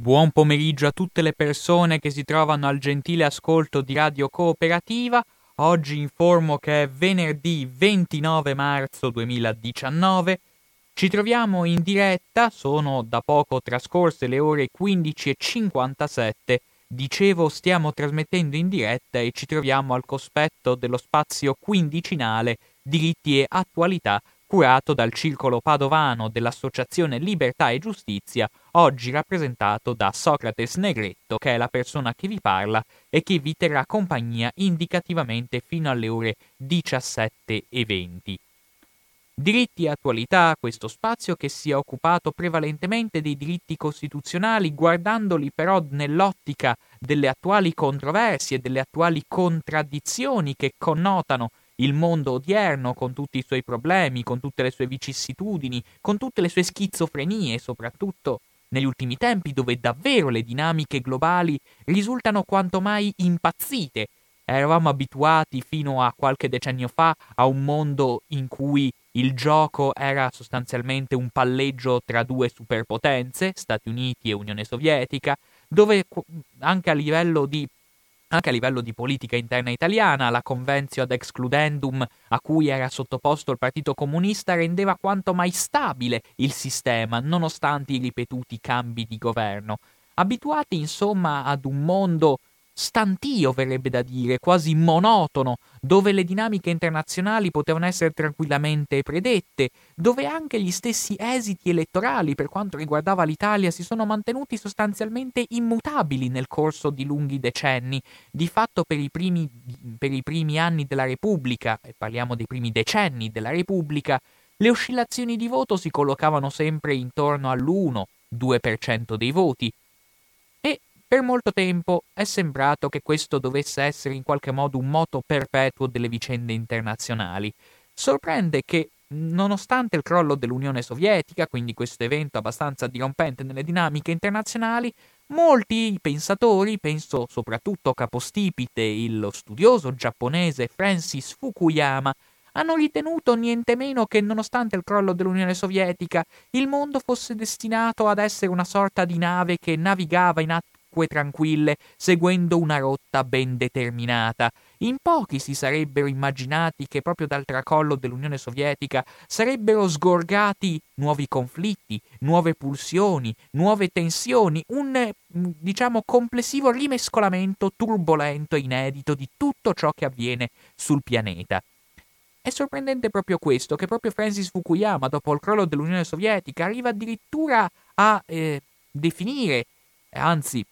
Buon pomeriggio a tutte le persone che si trovano al gentile ascolto di Radio Cooperativa. Oggi informo che è venerdì 29 marzo 2019. Ci troviamo in diretta, sono da poco trascorse le ore 15.57. Dicevo, stiamo trasmettendo in diretta e ci troviamo al cospetto dello spazio quindicinale Diritti e Attualità curato dal circolo padovano dell'Associazione Libertà e Giustizia, oggi rappresentato da Socrates Negretto, che è la persona che vi parla e che vi terrà compagnia indicativamente fino alle ore 17.20. Diritti e attualità, questo spazio che si è occupato prevalentemente dei diritti costituzionali, guardandoli però nell'ottica delle attuali controversie, delle attuali contraddizioni che connotano il mondo odierno con tutti i suoi problemi, con tutte le sue vicissitudini, con tutte le sue schizofrenie, soprattutto negli ultimi tempi dove davvero le dinamiche globali risultano quanto mai impazzite. Eravamo abituati fino a qualche decennio fa a un mondo in cui il gioco era sostanzialmente un palleggio tra due superpotenze, Stati Uniti e Unione Sovietica, dove anche a livello di anche a livello di politica interna italiana, la convenzio ad excludendum a cui era sottoposto il Partito Comunista rendeva quanto mai stabile il sistema, nonostante i ripetuti cambi di governo. Abituati insomma ad un mondo stantio, verrebbe da dire, quasi monotono, dove le dinamiche internazionali potevano essere tranquillamente predette, dove anche gli stessi esiti elettorali per quanto riguardava l'Italia si sono mantenuti sostanzialmente immutabili nel corso di lunghi decenni. Di fatto per i primi, per i primi anni della Repubblica, e parliamo dei primi decenni della Repubblica, le oscillazioni di voto si collocavano sempre intorno all'1-2% dei voti, per molto tempo è sembrato che questo dovesse essere in qualche modo un moto perpetuo delle vicende internazionali. Sorprende che, nonostante il crollo dell'Unione Sovietica, quindi questo evento abbastanza dirompente nelle dinamiche internazionali, molti pensatori, penso soprattutto capostipite lo studioso giapponese Francis Fukuyama, hanno ritenuto niente meno che, nonostante il crollo dell'Unione Sovietica, il mondo fosse destinato ad essere una sorta di nave che navigava in, acque tranquille, seguendo una rotta ben determinata. In pochi si sarebbero immaginati che proprio dal tracollo dell'Unione Sovietica sarebbero sgorgati nuovi conflitti, nuove pulsioni, nuove tensioni, un diciamo complessivo rimescolamento turbolento e inedito di tutto ciò che avviene sul pianeta. È sorprendente proprio questo, che proprio Francis Fukuyama, dopo il crollo dell'Unione Sovietica, arriva addirittura a eh, definire, anzi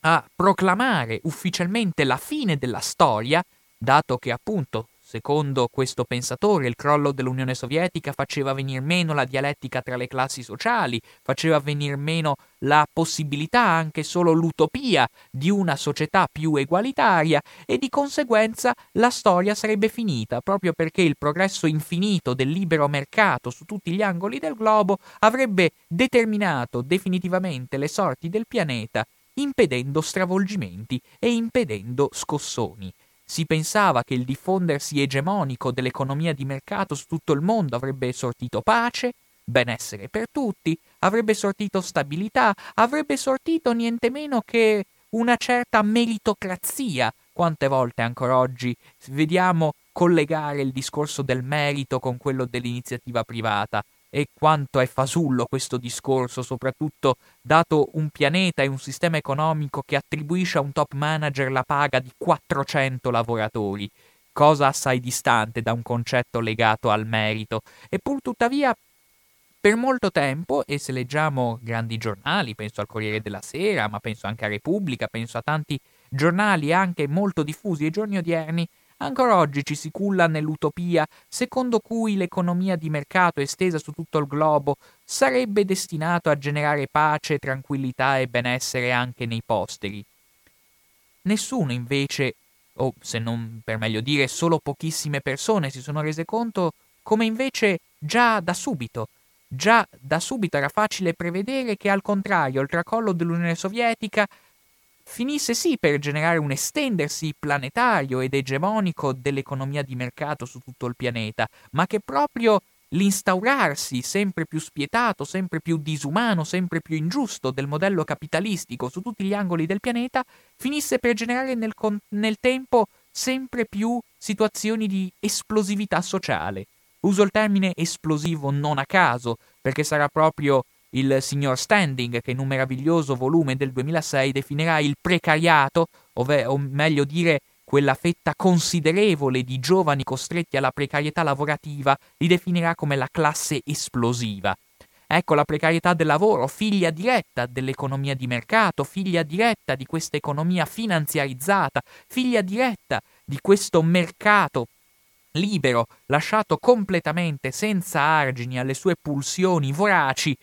a proclamare ufficialmente la fine della storia, dato che appunto, secondo questo pensatore, il crollo dell'Unione Sovietica faceva venir meno la dialettica tra le classi sociali, faceva venir meno la possibilità, anche solo l'utopia, di una società più egualitaria e di conseguenza la storia sarebbe finita, proprio perché il progresso infinito del libero mercato su tutti gli angoli del globo avrebbe determinato definitivamente le sorti del pianeta impedendo stravolgimenti e impedendo scossoni. Si pensava che il diffondersi egemonico dell'economia di mercato su tutto il mondo avrebbe sortito pace, benessere per tutti, avrebbe sortito stabilità, avrebbe sortito niente meno che una certa meritocrazia. Quante volte ancora oggi vediamo collegare il discorso del merito con quello dell'iniziativa privata? E quanto è fasullo questo discorso, soprattutto dato un pianeta e un sistema economico che attribuisce a un top manager la paga di 400 lavoratori, cosa assai distante da un concetto legato al merito, e pur tuttavia per molto tempo, e se leggiamo grandi giornali, penso al Corriere della Sera, ma penso anche a Repubblica, penso a tanti giornali anche molto diffusi ai giorni odierni, Ancora oggi ci si culla nell'utopia secondo cui l'economia di mercato estesa su tutto il globo sarebbe destinato a generare pace, tranquillità e benessere anche nei posteri. Nessuno invece, o se non per meglio dire solo pochissime persone si sono rese conto come invece già da subito, già da subito era facile prevedere che al contrario il tracollo dell'Unione Sovietica finisse sì per generare un estendersi planetario ed egemonico dell'economia di mercato su tutto il pianeta, ma che proprio l'instaurarsi sempre più spietato, sempre più disumano, sempre più ingiusto del modello capitalistico su tutti gli angoli del pianeta finisse per generare nel, con- nel tempo sempre più situazioni di esplosività sociale. Uso il termine esplosivo non a caso, perché sarà proprio il signor Standing, che in un meraviglioso volume del 2006 definirà il precariato, ove, o meglio dire quella fetta considerevole di giovani costretti alla precarietà lavorativa, li definirà come la classe esplosiva. Ecco la precarietà del lavoro, figlia diretta dell'economia di mercato, figlia diretta di questa economia finanziarizzata, figlia diretta di questo mercato libero, lasciato completamente senza argini alle sue pulsioni voraci,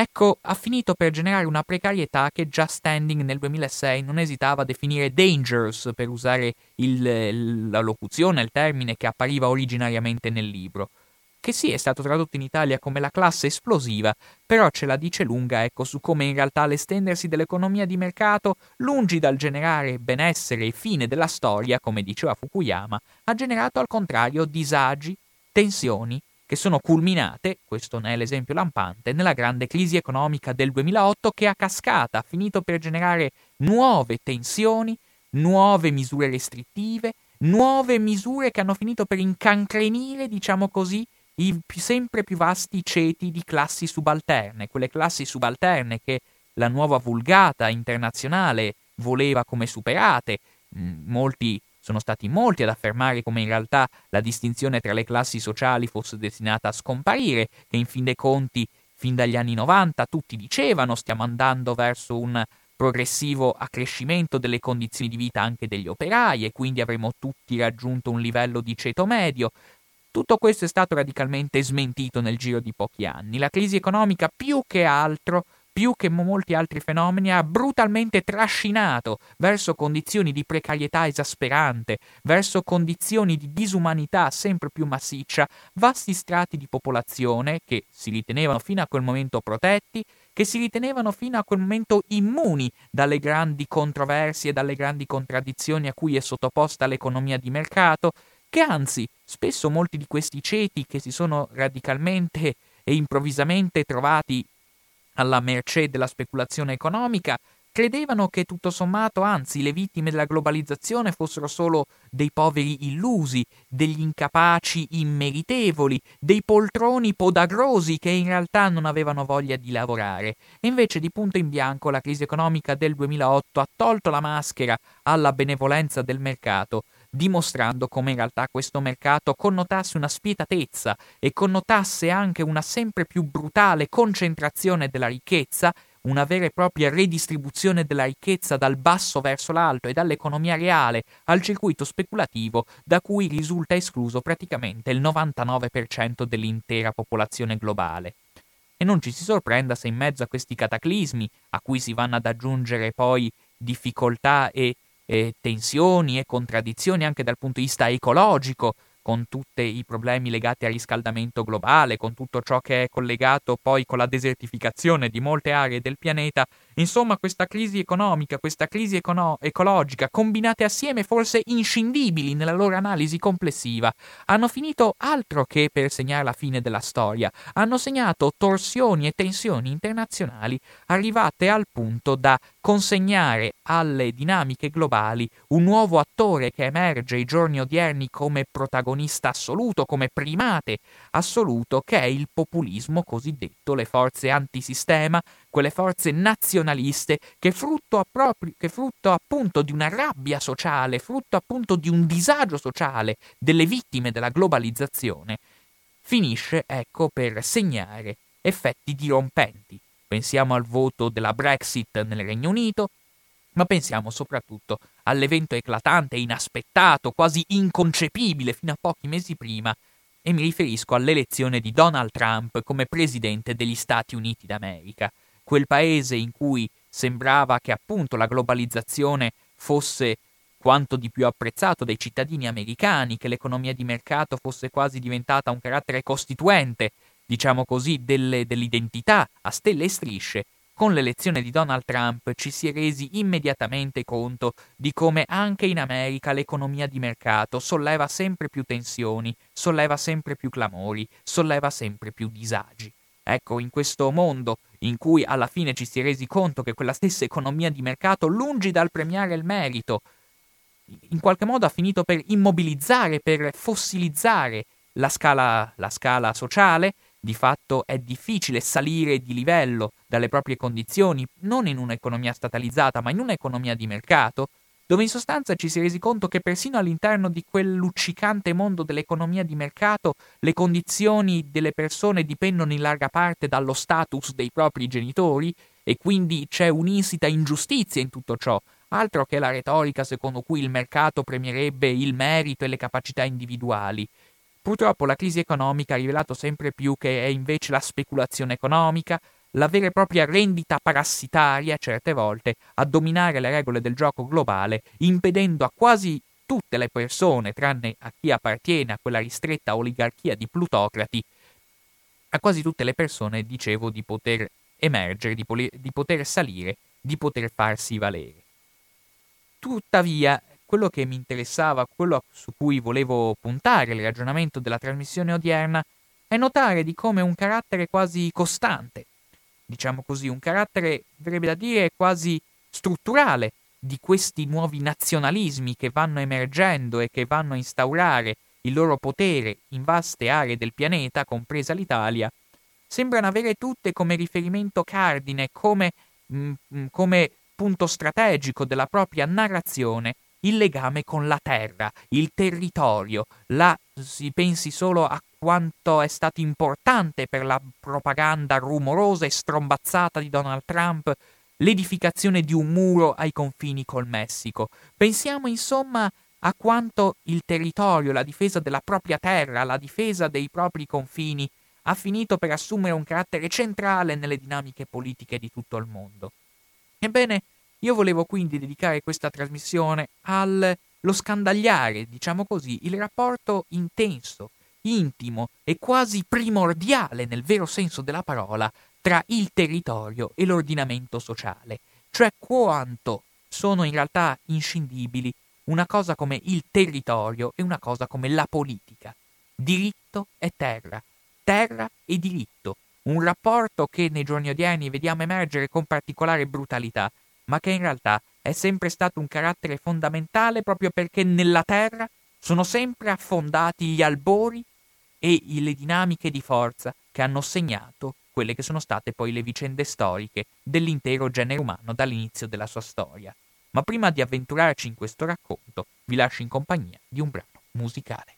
ecco, ha finito per generare una precarietà che già Standing nel 2006 non esitava a definire dangerous, per usare il, la locuzione, il termine che appariva originariamente nel libro. Che sì, è stato tradotto in Italia come la classe esplosiva, però ce la dice lunga, ecco, su come in realtà l'estendersi dell'economia di mercato, lungi dal generare benessere e fine della storia, come diceva Fukuyama, ha generato al contrario disagi, tensioni che sono culminate, questo ne è l'esempio lampante, nella grande crisi economica del 2008 che a cascata ha finito per generare nuove tensioni, nuove misure restrittive, nuove misure che hanno finito per incancrenire, diciamo così, i sempre più vasti ceti di classi subalterne, quelle classi subalterne che la nuova vulgata internazionale voleva come superate. Mm, molti sono stati molti ad affermare come in realtà la distinzione tra le classi sociali fosse destinata a scomparire, che in fin dei conti, fin dagli anni 90, tutti dicevano stiamo andando verso un progressivo accrescimento delle condizioni di vita anche degli operai e quindi avremo tutti raggiunto un livello di ceto medio. Tutto questo è stato radicalmente smentito nel giro di pochi anni. La crisi economica più che altro più che molti altri fenomeni, ha brutalmente trascinato verso condizioni di precarietà esasperante, verso condizioni di disumanità sempre più massiccia, vasti strati di popolazione che si ritenevano fino a quel momento protetti, che si ritenevano fino a quel momento immuni dalle grandi controversie dalle grandi contraddizioni a cui è sottoposta l'economia di mercato, che anzi spesso molti di questi ceti che si sono radicalmente e improvvisamente trovati alla mercé della speculazione economica, credevano che tutto sommato, anzi, le vittime della globalizzazione fossero solo dei poveri illusi, degli incapaci immeritevoli, dei poltroni podagrosi che in realtà non avevano voglia di lavorare. E invece di punto in bianco la crisi economica del 2008 ha tolto la maschera alla benevolenza del mercato dimostrando come in realtà questo mercato connotasse una spietatezza e connotasse anche una sempre più brutale concentrazione della ricchezza, una vera e propria redistribuzione della ricchezza dal basso verso l'alto e dall'economia reale al circuito speculativo da cui risulta escluso praticamente il 99% dell'intera popolazione globale. E non ci si sorprenda se in mezzo a questi cataclismi, a cui si vanno ad aggiungere poi difficoltà e e tensioni e contraddizioni anche dal punto di vista ecologico, con tutti i problemi legati al riscaldamento globale, con tutto ciò che è collegato poi con la desertificazione di molte aree del pianeta Insomma, questa crisi economica, questa crisi econo- ecologica, combinate assieme forse inscindibili nella loro analisi complessiva, hanno finito altro che per segnare la fine della storia, hanno segnato torsioni e tensioni internazionali arrivate al punto da consegnare alle dinamiche globali un nuovo attore che emerge ai giorni odierni come protagonista assoluto, come primate assoluto, che è il populismo cosiddetto, le forze antisistema, quelle forze nazionaliste che frutto, proprio, che frutto appunto di una rabbia sociale, frutto appunto di un disagio sociale delle vittime della globalizzazione, finisce ecco per segnare effetti dirompenti. Pensiamo al voto della Brexit nel Regno Unito, ma pensiamo soprattutto all'evento eclatante, inaspettato, quasi inconcepibile fino a pochi mesi prima, e mi riferisco all'elezione di Donald Trump come presidente degli Stati Uniti d'America, quel paese in cui sembrava che appunto la globalizzazione fosse quanto di più apprezzato dai cittadini americani, che l'economia di mercato fosse quasi diventata un carattere costituente diciamo così, delle, dell'identità a stelle e strisce, con l'elezione di Donald Trump ci si è resi immediatamente conto di come anche in America l'economia di mercato solleva sempre più tensioni, solleva sempre più clamori, solleva sempre più disagi. Ecco, in questo mondo in cui alla fine ci si è resi conto che quella stessa economia di mercato, lungi dal premiare il merito, in qualche modo ha finito per immobilizzare, per fossilizzare la scala, la scala sociale, di fatto è difficile salire di livello dalle proprie condizioni, non in un'economia statalizzata, ma in un'economia di mercato, dove in sostanza ci si è resi conto che persino all'interno di quel luccicante mondo dell'economia di mercato le condizioni delle persone dipendono in larga parte dallo status dei propri genitori e quindi c'è un'insita ingiustizia in tutto ciò, altro che la retorica secondo cui il mercato premierebbe il merito e le capacità individuali. Purtroppo la crisi economica ha rivelato sempre più che è invece la speculazione economica, la vera e propria rendita parassitaria, certe volte, a dominare le regole del gioco globale, impedendo a quasi tutte le persone, tranne a chi appartiene a quella ristretta oligarchia di plutocrati, a quasi tutte le persone, dicevo, di poter emergere, di, poli- di poter salire, di poter farsi valere. Tuttavia, quello che mi interessava, quello su cui volevo puntare il ragionamento della trasmissione odierna, è notare di come un carattere quasi costante, diciamo così, un carattere, verrebbe da dire, quasi strutturale di questi nuovi nazionalismi che vanno emergendo e che vanno a instaurare il loro potere in vaste aree del pianeta, compresa l'Italia, sembrano avere tutte come riferimento cardine, come, mh, mm, come punto strategico della propria narrazione il legame con la terra, il territorio. Là si pensi solo a quanto è stato importante per la propaganda rumorosa e strombazzata di Donald Trump l'edificazione di un muro ai confini col Messico. Pensiamo insomma a quanto il territorio, la difesa della propria terra, la difesa dei propri confini ha finito per assumere un carattere centrale nelle dinamiche politiche di tutto il mondo. Ebbene, io volevo quindi dedicare questa trasmissione allo scandagliare, diciamo così, il rapporto intenso, intimo e quasi primordiale nel vero senso della parola tra il territorio e l'ordinamento sociale, cioè quanto sono in realtà inscindibili una cosa come il territorio e una cosa come la politica. Diritto e terra, terra e diritto, un rapporto che nei giorni odierni vediamo emergere con particolare brutalità ma che in realtà è sempre stato un carattere fondamentale proprio perché nella Terra sono sempre affondati gli albori e le dinamiche di forza che hanno segnato quelle che sono state poi le vicende storiche dell'intero genere umano dall'inizio della sua storia. Ma prima di avventurarci in questo racconto, vi lascio in compagnia di un brano musicale.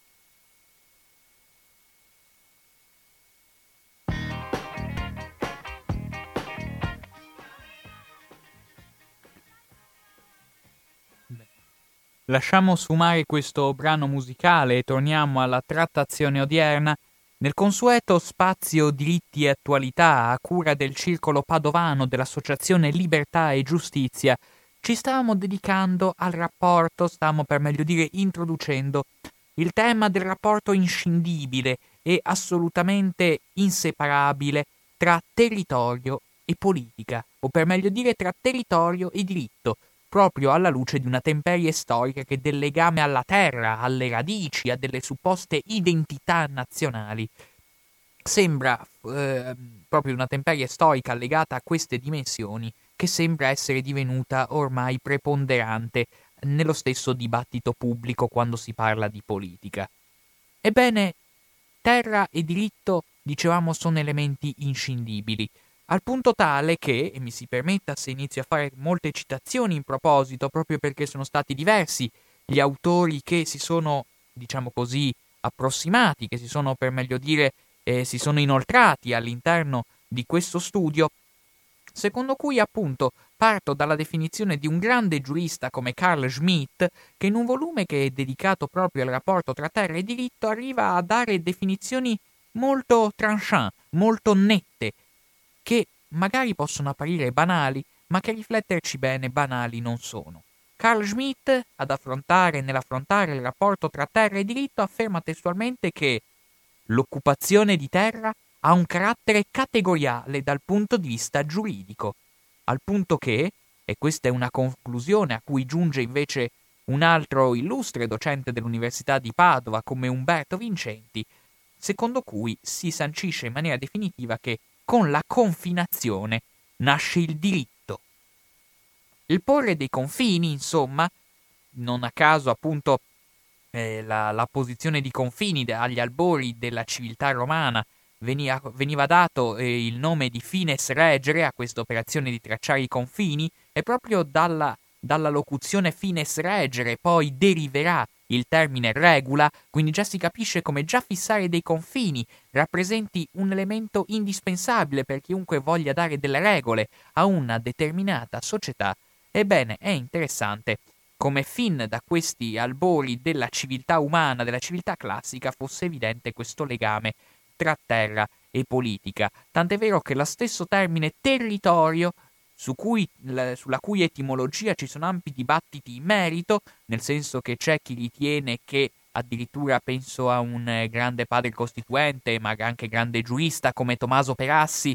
Lasciamo sfumare questo brano musicale e torniamo alla trattazione odierna nel consueto spazio diritti e attualità a cura del circolo padovano dell'Associazione Libertà e Giustizia. Ci stavamo dedicando al rapporto, stavamo per meglio dire introducendo il tema del rapporto inscindibile e assolutamente inseparabile tra territorio e politica, o per meglio dire tra territorio e diritto, proprio alla luce di una temperie storica che del legame alla terra, alle radici, a delle supposte identità nazionali. Sembra eh, proprio una temperie storica legata a queste dimensioni che sembra essere divenuta ormai preponderante nello stesso dibattito pubblico quando si parla di politica. Ebbene, terra e diritto, dicevamo, sono elementi inscindibili, al punto tale che, e mi si permetta se inizio a fare molte citazioni in proposito, proprio perché sono stati diversi gli autori che si sono, diciamo così, approssimati, che si sono, per meglio dire, eh, si sono inoltrati all'interno di questo studio, secondo cui appunto parto dalla definizione di un grande giurista come Carl Schmitt, che in un volume che è dedicato proprio al rapporto tra terra e diritto arriva a dare definizioni molto tranchant, molto nette, che magari possono apparire banali, ma che rifletterci bene banali non sono. Carl Schmitt, ad affrontare nell'affrontare il rapporto tra terra e diritto, afferma testualmente che l'occupazione di terra ha un carattere categoriale dal punto di vista giuridico, al punto che, e questa è una conclusione a cui giunge invece un altro illustre docente dell'Università di Padova come Umberto Vincenti, secondo cui si sancisce in maniera definitiva che con la confinazione nasce il diritto. Il porre dei confini, insomma, non a caso appunto eh, la, la, posizione di confini agli albori della civiltà romana veniva, veniva dato eh, il nome di fines regere a questa operazione di tracciare i confini e proprio dalla, dalla locuzione fines regere poi deriverà il termine regula, quindi già si capisce come già fissare dei confini rappresenti un elemento indispensabile per chiunque voglia dare delle regole a una determinata società. Ebbene, è interessante come fin da questi albori della civiltà umana, della civiltà classica, fosse evidente questo legame tra terra e politica. Tant'è vero che lo stesso termine territorio su cui, la, sulla cui etimologia ci sono ampi dibattiti in merito, nel senso che c'è chi ritiene che addirittura penso a un eh, grande padre costituente, ma anche grande giurista come Tommaso Perassi,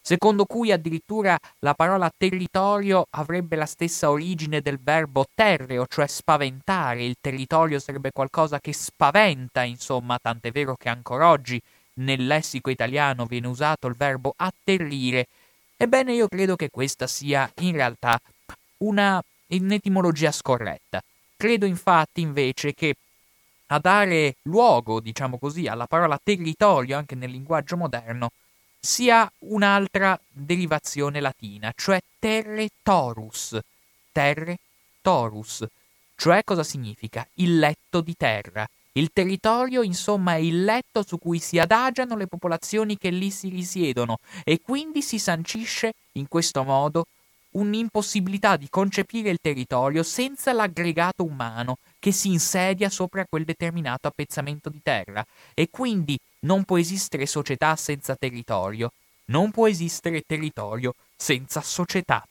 secondo cui addirittura la parola territorio avrebbe la stessa origine del verbo terreo, cioè spaventare, il territorio sarebbe qualcosa che spaventa, insomma, tant'è vero che ancora oggi nel lessico italiano viene usato il verbo atterrire, Ebbene, io credo che questa sia in realtà una un'etimologia scorretta. Credo infatti invece che a dare luogo, diciamo così, alla parola territorio anche nel linguaggio moderno sia un'altra derivazione latina, cioè terre torus. Terre torus. Cioè cosa significa? Il letto di terra. Il territorio, insomma, è il letto su cui si adagiano le popolazioni che lì si risiedono e quindi si sancisce in questo modo un'impossibilità di concepire il territorio senza l'aggregato umano che si insedia sopra quel determinato appezzamento di terra. E quindi non può esistere società senza territorio, non può esistere territorio senza società.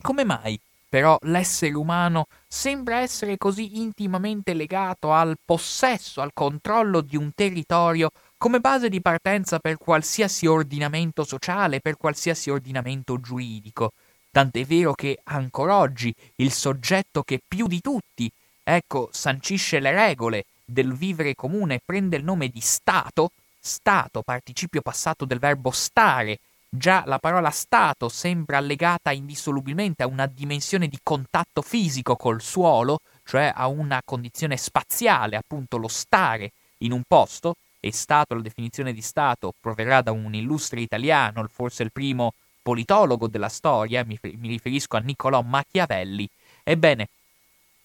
Come mai però l'essere umano sembra essere così intimamente legato al possesso, al controllo di un territorio come base di partenza per qualsiasi ordinamento sociale, per qualsiasi ordinamento giuridico. Tant'è vero che ancora oggi il soggetto che più di tutti, ecco, sancisce le regole del vivere comune prende il nome di Stato, Stato, participio passato del verbo stare, Già la parola Stato sembra legata indissolubilmente a una dimensione di contatto fisico col suolo, cioè a una condizione spaziale, appunto lo stare in un posto, e Stato, la definizione di Stato, proverrà da un illustre italiano, forse il primo politologo della storia, mi, mi riferisco a Niccolò Machiavelli. Ebbene,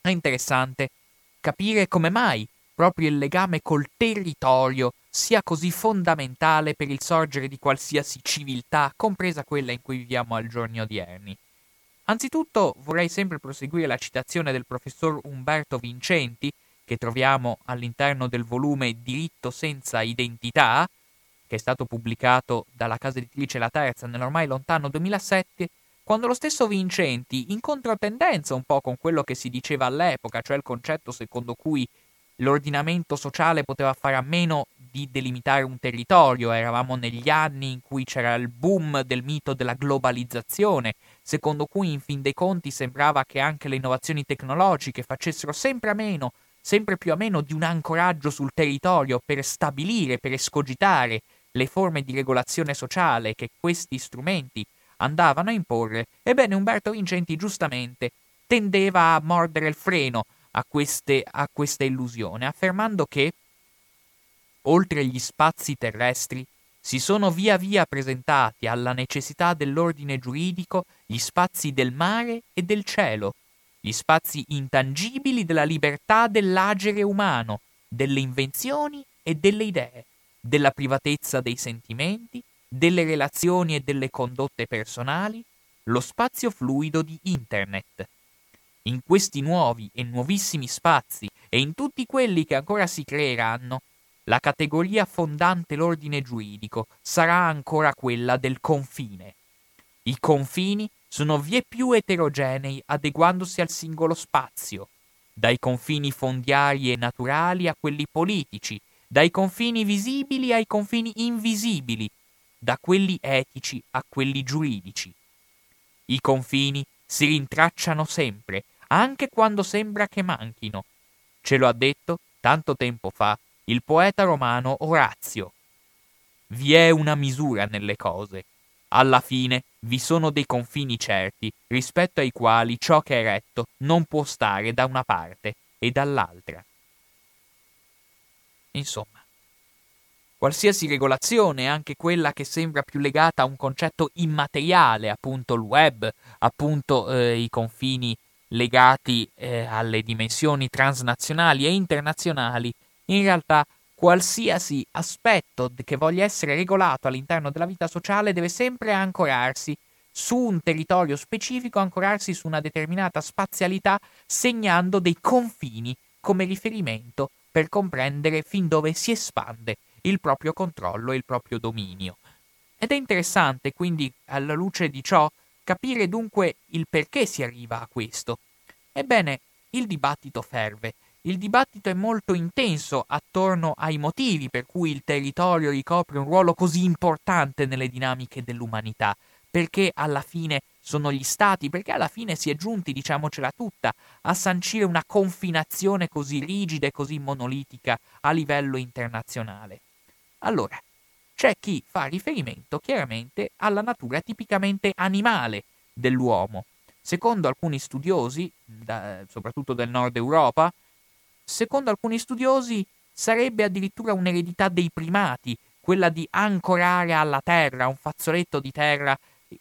è interessante capire come mai proprio il legame col territorio sia così fondamentale per il sorgere di qualsiasi civiltà, compresa quella in cui viviamo al giorni odierni. Anzitutto vorrei sempre proseguire la citazione del professor Umberto Vincenti, che troviamo all'interno del volume Diritto senza identità, che è stato pubblicato dalla casa editrice La Terza nell'ormai lontano 2007, quando lo stesso Vincenti, in controtendenza un po' con quello che si diceva all'epoca, cioè il concetto secondo cui l'ordinamento sociale poteva fare a meno di delimitare un territorio, eravamo negli anni in cui c'era il boom del mito della globalizzazione, secondo cui in fin dei conti sembrava che anche le innovazioni tecnologiche facessero sempre a meno, sempre più a meno di un ancoraggio sul territorio per stabilire, per escogitare le forme di regolazione sociale che questi strumenti andavano a imporre, ebbene Umberto Vincenti giustamente tendeva a mordere il freno a, queste, a questa illusione, affermando che, oltre gli spazi terrestri, si sono via via presentati alla necessità dell'ordine giuridico gli spazi del mare e del cielo, gli spazi intangibili della libertà dell'agere umano, delle invenzioni e delle idee, della privatezza dei sentimenti, delle relazioni e delle condotte personali, lo spazio fluido di Internet. In questi nuovi e nuovissimi spazi e in tutti quelli che ancora si creeranno, la categoria fondante l'ordine giuridico sarà ancora quella del confine. I confini sono vie più eterogenei adeguandosi al singolo spazio, dai confini fondiari e naturali a quelli politici, dai confini visibili ai confini invisibili, da quelli etici a quelli giuridici. I confini si rintracciano sempre, anche quando sembra che manchino. Ce lo ha detto, tanto tempo fa, il poeta romano Orazio. Vi è una misura nelle cose. Alla fine vi sono dei confini certi rispetto ai quali ciò che è retto non può stare da una parte e dall'altra. Insomma, qualsiasi regolazione, anche quella che sembra più legata a un concetto immateriale, appunto il web, appunto eh, i confini legati eh, alle dimensioni transnazionali e internazionali, in realtà qualsiasi aspetto che voglia essere regolato all'interno della vita sociale deve sempre ancorarsi su un territorio specifico, ancorarsi su una determinata spazialità, segnando dei confini come riferimento per comprendere fin dove si espande il proprio controllo e il proprio dominio. Ed è interessante quindi, alla luce di ciò, capire dunque il perché si arriva a questo. Ebbene, il dibattito ferve. Il dibattito è molto intenso attorno ai motivi per cui il territorio ricopre un ruolo così importante nelle dinamiche dell'umanità, perché alla fine sono gli stati, perché alla fine si è giunti, diciamocela tutta, a sancire una confinazione così rigida e così monolitica a livello internazionale. Allora, c'è chi fa riferimento chiaramente alla natura tipicamente animale dell'uomo. Secondo alcuni studiosi, da, soprattutto del nord Europa, secondo alcuni studiosi sarebbe addirittura un'eredità dei primati, quella di ancorare alla terra, un fazzoletto di terra,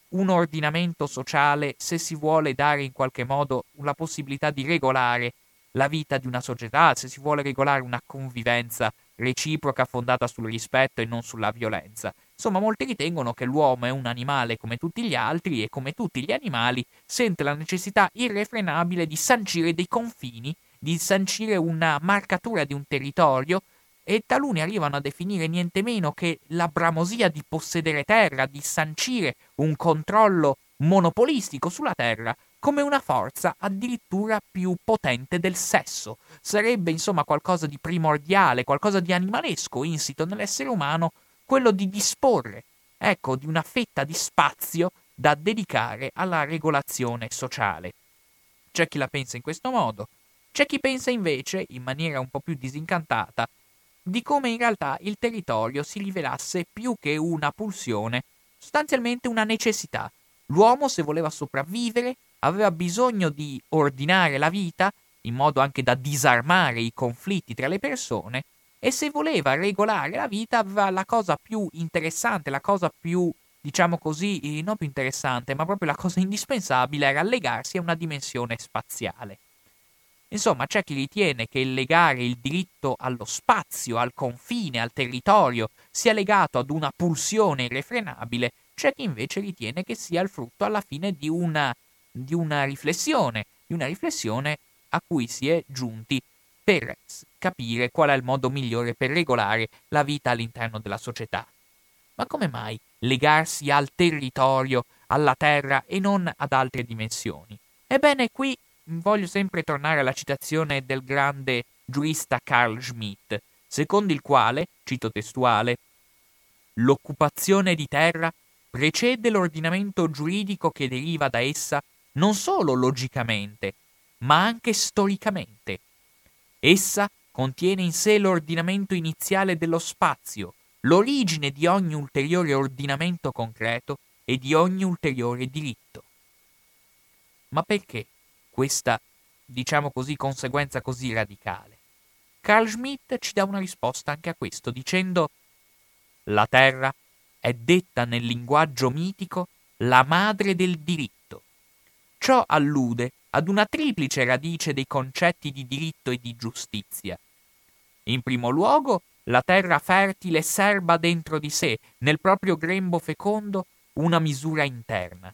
un ordinamento sociale, se si vuole dare in qualche modo la possibilità di regolare la vita di una società, se si vuole regolare una convivenza reciproca fondata sul rispetto e non sulla violenza. Insomma, molti ritengono che l'uomo è un animale come tutti gli altri e come tutti gli animali sente la necessità irrefrenabile di sancire dei confini, di sancire una marcatura di un territorio e taluni arrivano a definire niente meno che la bramosia di possedere terra, di sancire un controllo monopolistico sulla terra come una forza addirittura più potente del sesso. Sarebbe insomma qualcosa di primordiale, qualcosa di animalesco insito nell'essere umano, quello di disporre, ecco, di una fetta di spazio da dedicare alla regolazione sociale. C'è chi la pensa in questo modo, c'è chi pensa invece, in maniera un po' più disincantata, di come in realtà il territorio si rivelasse più che una pulsione, sostanzialmente una necessità. L'uomo, se voleva sopravvivere, aveva bisogno di ordinare la vita, in modo anche da disarmare i conflitti tra le persone, e se voleva regolare la vita aveva la cosa più interessante, la cosa più, diciamo così, eh, non più interessante, ma proprio la cosa indispensabile era legarsi a una dimensione spaziale. Insomma, c'è chi ritiene che legare il diritto allo spazio, al confine, al territorio sia legato ad una pulsione irrefrenabile, c'è chi invece ritiene che sia il frutto alla fine di una di una riflessione, di una riflessione a cui si è giunti per capire qual è il modo migliore per regolare la vita all'interno della società. Ma come mai legarsi al territorio, alla terra e non ad altre dimensioni? Ebbene, qui voglio sempre tornare alla citazione del grande giurista Carl Schmitt, secondo il quale, cito testuale, l'occupazione di terra precede l'ordinamento giuridico che deriva da essa non solo logicamente, ma anche storicamente. Essa contiene in sé l'ordinamento iniziale dello spazio, l'origine di ogni ulteriore ordinamento concreto e di ogni ulteriore diritto. Ma perché questa, diciamo così, conseguenza così radicale? Carl Schmitt ci dà una risposta anche a questo, dicendo la terra è detta nel linguaggio mitico la madre del diritto. Ciò allude ad una triplice radice dei concetti di diritto e di giustizia. In primo luogo, la terra fertile serba dentro di sé, nel proprio grembo fecondo, una misura interna.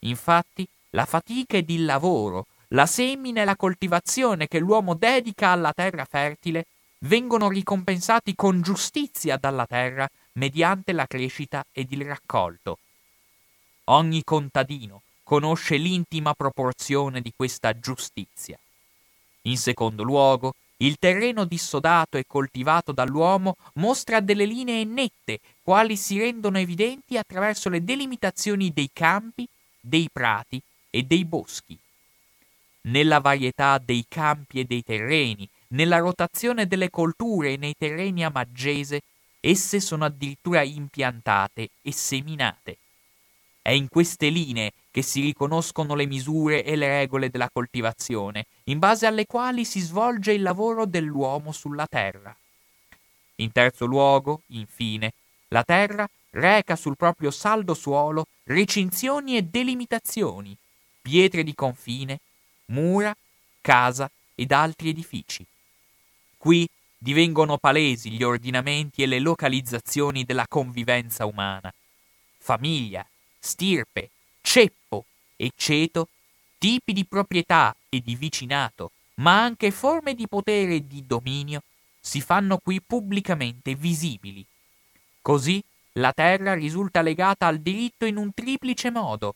Infatti, la fatica ed il lavoro, la semina e la coltivazione che l'uomo dedica alla terra fertile vengono ricompensati con giustizia dalla terra mediante la crescita ed il raccolto. Ogni contadino conosce l'intima proporzione di questa giustizia. In secondo luogo, il terreno dissodato e coltivato dall'uomo mostra delle linee nette, quali si rendono evidenti attraverso le delimitazioni dei campi, dei prati e dei boschi. Nella varietà dei campi e dei terreni, nella rotazione delle colture e nei terreni a maggese Esse sono addirittura impiantate e seminate. È in queste linee che si riconoscono le misure e le regole della coltivazione, in base alle quali si svolge il lavoro dell'uomo sulla terra. In terzo luogo, infine, la terra reca sul proprio saldo suolo recinzioni e delimitazioni, pietre di confine, mura, casa ed altri edifici. Qui divengono palesi gli ordinamenti e le localizzazioni della convivenza umana. Famiglia, stirpe, ceppo e ceto, tipi di proprietà e di vicinato, ma anche forme di potere e di dominio, si fanno qui pubblicamente visibili. Così la terra risulta legata al diritto in un triplice modo.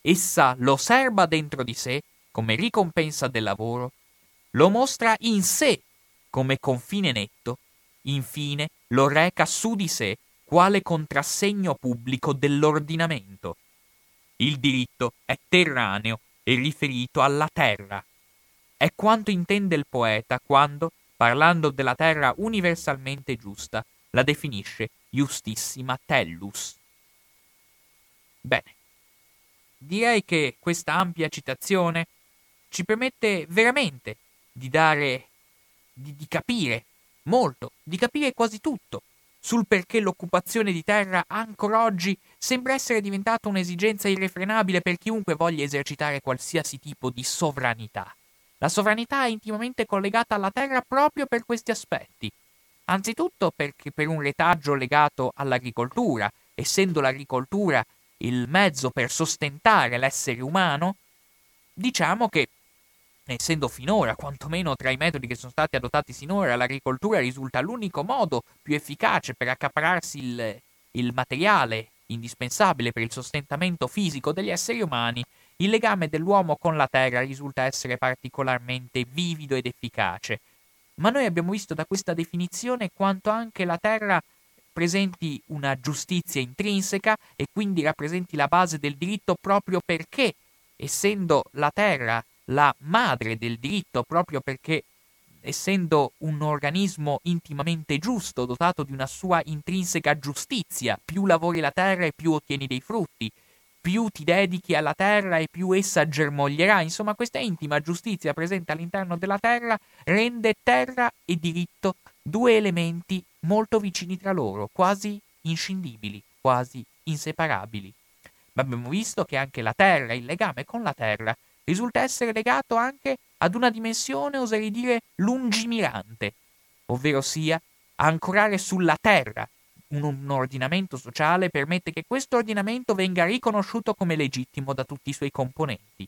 Essa lo serba dentro di sé come ricompensa del lavoro, lo mostra in sé come confine netto, infine lo reca su di sé quale contrassegno pubblico dell'ordinamento. Il diritto è terraneo e riferito alla terra. È quanto intende il poeta quando, parlando della terra universalmente giusta, la definisce justissima tellus. Bene, direi che questa ampia citazione ci permette veramente di dare di, di capire molto, di capire quasi tutto sul perché l'occupazione di terra ancora oggi sembra essere diventata un'esigenza irrefrenabile per chiunque voglia esercitare qualsiasi tipo di sovranità. La sovranità è intimamente collegata alla terra proprio per questi aspetti. Anzitutto perché per un retaggio legato all'agricoltura, essendo l'agricoltura il mezzo per sostentare l'essere umano, diciamo che essendo finora, quantomeno tra i metodi che sono stati adottati sinora, l'agricoltura risulta l'unico modo più efficace per accapararsi il, il materiale indispensabile per il sostentamento fisico degli esseri umani, il legame dell'uomo con la terra risulta essere particolarmente vivido ed efficace. Ma noi abbiamo visto da questa definizione quanto anche la terra presenti una giustizia intrinseca e quindi rappresenti la base del diritto proprio perché, essendo la terra la madre del diritto proprio perché essendo un organismo intimamente giusto, dotato di una sua intrinseca giustizia, più lavori la terra e più ottieni dei frutti, più ti dedichi alla terra e più essa germoglierà. Insomma, questa intima giustizia presente all'interno della terra rende terra e diritto due elementi molto vicini tra loro, quasi inscindibili, quasi inseparabili. Ma abbiamo visto che anche la terra, il legame con la terra, risulta essere legato anche ad una dimensione, oserei dire, lungimirante, ovvero sia ancorare sulla terra un, un ordinamento sociale permette che questo ordinamento venga riconosciuto come legittimo da tutti i suoi componenti.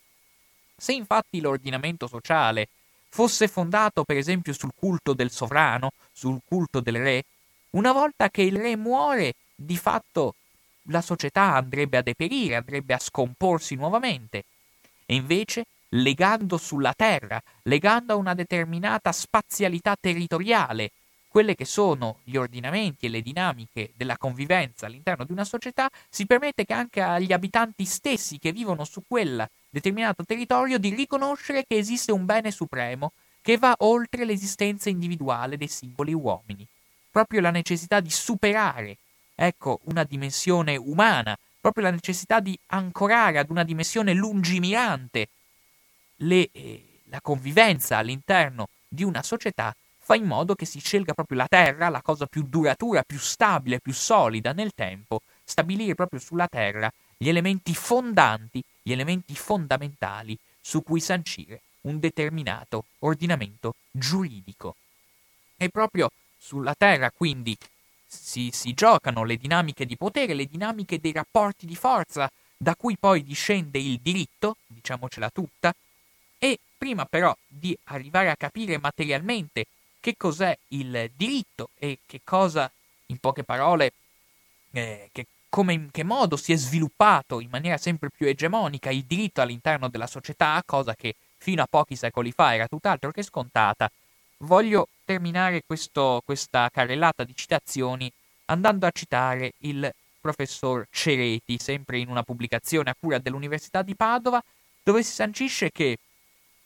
Se infatti l'ordinamento sociale fosse fondato per esempio sul culto del sovrano, sul culto del re, una volta che il re muore, di fatto la società andrebbe a deperire, andrebbe a scomporsi nuovamente. E invece legando sulla Terra, legando a una determinata spazialità territoriale quelle che sono gli ordinamenti e le dinamiche della convivenza all'interno di una società, si permette che anche agli abitanti stessi che vivono su quel determinato territorio di riconoscere che esiste un bene supremo che va oltre l'esistenza individuale dei singoli uomini. Proprio la necessità di superare, ecco, una dimensione umana, proprio la necessità di ancorare ad una dimensione lungimirante le, eh, la convivenza all'interno di una società fa in modo che si scelga proprio la terra, la cosa più duratura, più stabile, più solida nel tempo, stabilire proprio sulla terra gli elementi fondanti, gli elementi fondamentali su cui sancire un determinato ordinamento giuridico. E proprio sulla terra, quindi, si, si giocano le dinamiche di potere, le dinamiche dei rapporti di forza, da cui poi discende il diritto, diciamocela tutta, e prima però di arrivare a capire materialmente che cos'è il diritto e che cosa, in poche parole, eh, che, come in che modo si è sviluppato in maniera sempre più egemonica il diritto all'interno della società, cosa che fino a pochi secoli fa era tutt'altro che scontata, voglio terminare questo, questa carrellata di citazioni andando a citare il professor Cereti, sempre in una pubblicazione a cura dell'Università di Padova, dove si sancisce che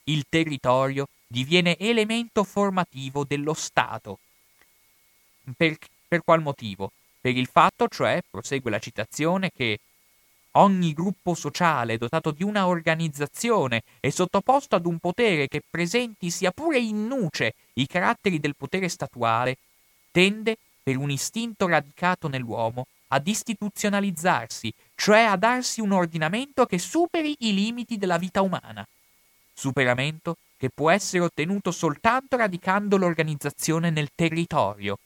il territorio diviene elemento formativo dello Stato. Per, per qual motivo? Per il fatto, cioè, prosegue la citazione, che ogni gruppo sociale dotato di una organizzazione e sottoposto ad un potere che presenti sia pure in nuce i caratteri del potere statuale, tende, per un istinto radicato nell'uomo, ad istituzionalizzarsi, cioè a darsi un ordinamento che superi i limiti della vita umana. Superamento che può essere ottenuto soltanto radicando l'organizzazione nel territorio,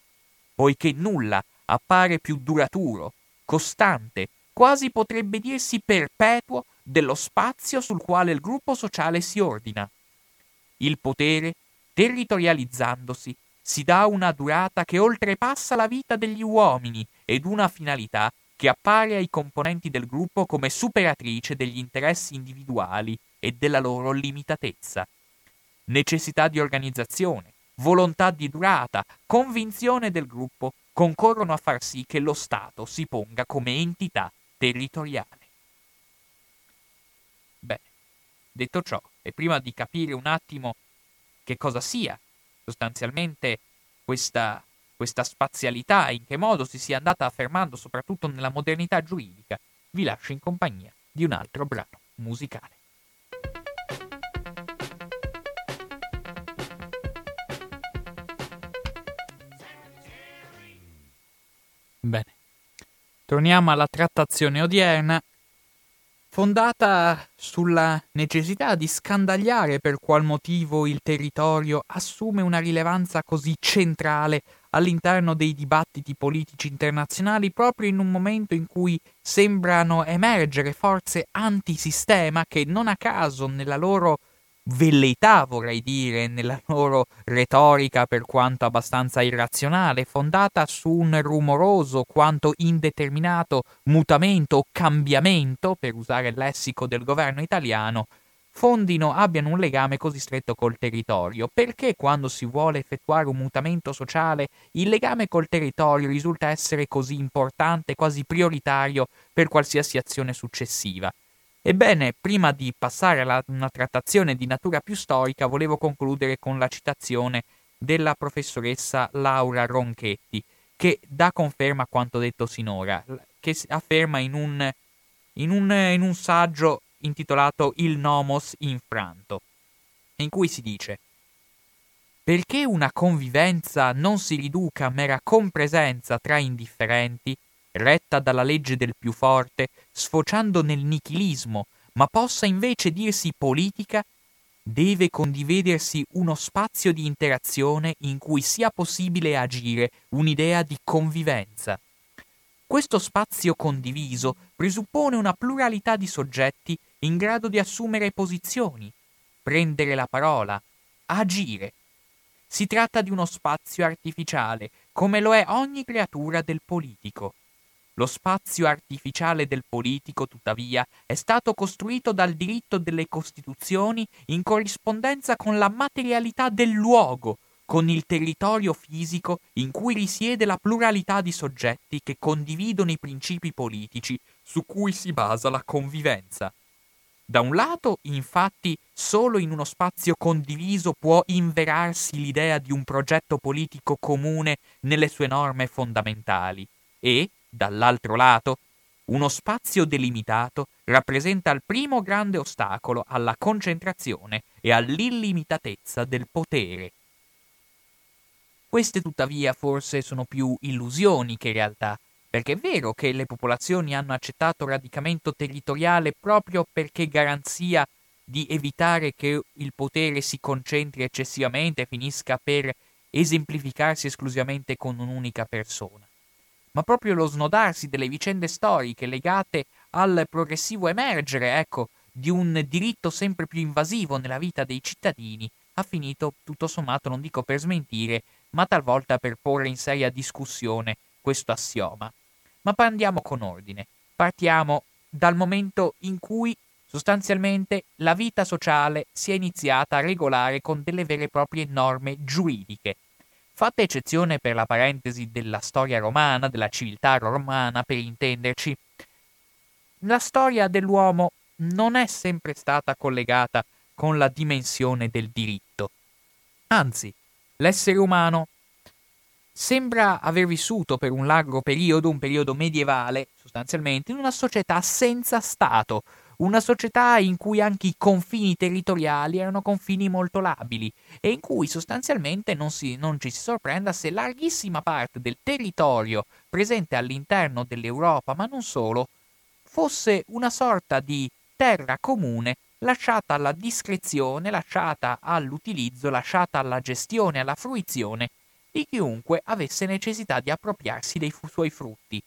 poiché nulla appare più duraturo, costante, quasi potrebbe dirsi perpetuo dello spazio sul quale il gruppo sociale si ordina. Il potere, territorializzandosi, si dà una durata che oltrepassa la vita degli uomini ed una finalità che appare ai componenti del gruppo come superatrice degli interessi individuali e della loro limitatezza necessità di organizzazione, volontà di durata, convinzione del gruppo concorrono a far sì che lo Stato si ponga come entità territoriale. Bene, detto ciò, e prima di capire un attimo che cosa sia sostanzialmente questa, questa spazialità e in che modo si sia andata affermando soprattutto nella modernità giuridica, vi lascio in compagnia di un altro brano musicale. Bene, torniamo alla trattazione odierna, fondata sulla necessità di scandagliare per qual motivo il territorio assume una rilevanza così centrale all'interno dei dibattiti politici internazionali proprio in un momento in cui sembrano emergere forze antisistema che non a caso nella loro velleità, vorrei dire, nella loro retorica per quanto abbastanza irrazionale, fondata su un rumoroso quanto indeterminato mutamento o cambiamento, per usare il lessico del governo italiano, fondino, abbiano un legame così stretto col territorio. Perché quando si vuole effettuare un mutamento sociale, il legame col territorio risulta essere così importante, quasi prioritario per qualsiasi azione successiva? Ebbene, prima di passare a una trattazione di natura più storica, volevo concludere con la citazione della professoressa Laura Ronchetti, che dà conferma a quanto detto sinora, che afferma in un, in un, in un saggio intitolato Il Nomos infranto, in cui si dice perché una convivenza non si riduca a mera compresenza tra indifferenti, retta dalla legge del più forte, sfociando nel nichilismo, ma possa invece dirsi politica, deve condividersi uno spazio di interazione in cui sia possibile agire un'idea di convivenza. Questo spazio condiviso presuppone una pluralità di soggetti in grado di assumere posizioni, prendere la parola, agire. Si tratta di uno spazio artificiale, come lo è ogni creatura del politico. Lo spazio artificiale del politico, tuttavia, è stato costruito dal diritto delle Costituzioni in corrispondenza con la materialità del luogo, con il territorio fisico in cui risiede la pluralità di soggetti che condividono i principi politici su cui si basa la convivenza. Da un lato, infatti, solo in uno spazio condiviso può inverarsi l'idea di un progetto politico comune nelle sue norme fondamentali e, dall'altro lato, uno spazio delimitato rappresenta il primo grande ostacolo alla concentrazione e all'illimitatezza del potere. Queste tuttavia forse sono più illusioni che realtà, perché è vero che le popolazioni hanno accettato radicamento territoriale proprio perché garanzia di evitare che il potere si concentri eccessivamente e finisca per esemplificarsi esclusivamente con un'unica persona. Ma proprio lo snodarsi delle vicende storiche legate al progressivo emergere, ecco, di un diritto sempre più invasivo nella vita dei cittadini ha finito, tutto sommato, non dico per smentire, ma talvolta per porre in seria discussione questo assioma. Ma andiamo con ordine. Partiamo dal momento in cui sostanzialmente la vita sociale si è iniziata a regolare con delle vere e proprie norme giuridiche. Fatta eccezione per la parentesi della storia romana, della civiltà romana per intenderci, la storia dell'uomo non è sempre stata collegata con la dimensione del diritto. Anzi, l'essere umano sembra aver vissuto per un largo periodo, un periodo medievale sostanzialmente, in una società senza Stato, una società in cui anche i confini territoriali erano confini molto labili e in cui sostanzialmente non, si, non ci si sorprenda se larghissima parte del territorio presente all'interno dell'Europa, ma non solo, fosse una sorta di terra comune lasciata alla discrezione, lasciata all'utilizzo, lasciata alla gestione, alla fruizione di chiunque avesse necessità di appropriarsi dei suoi frutti.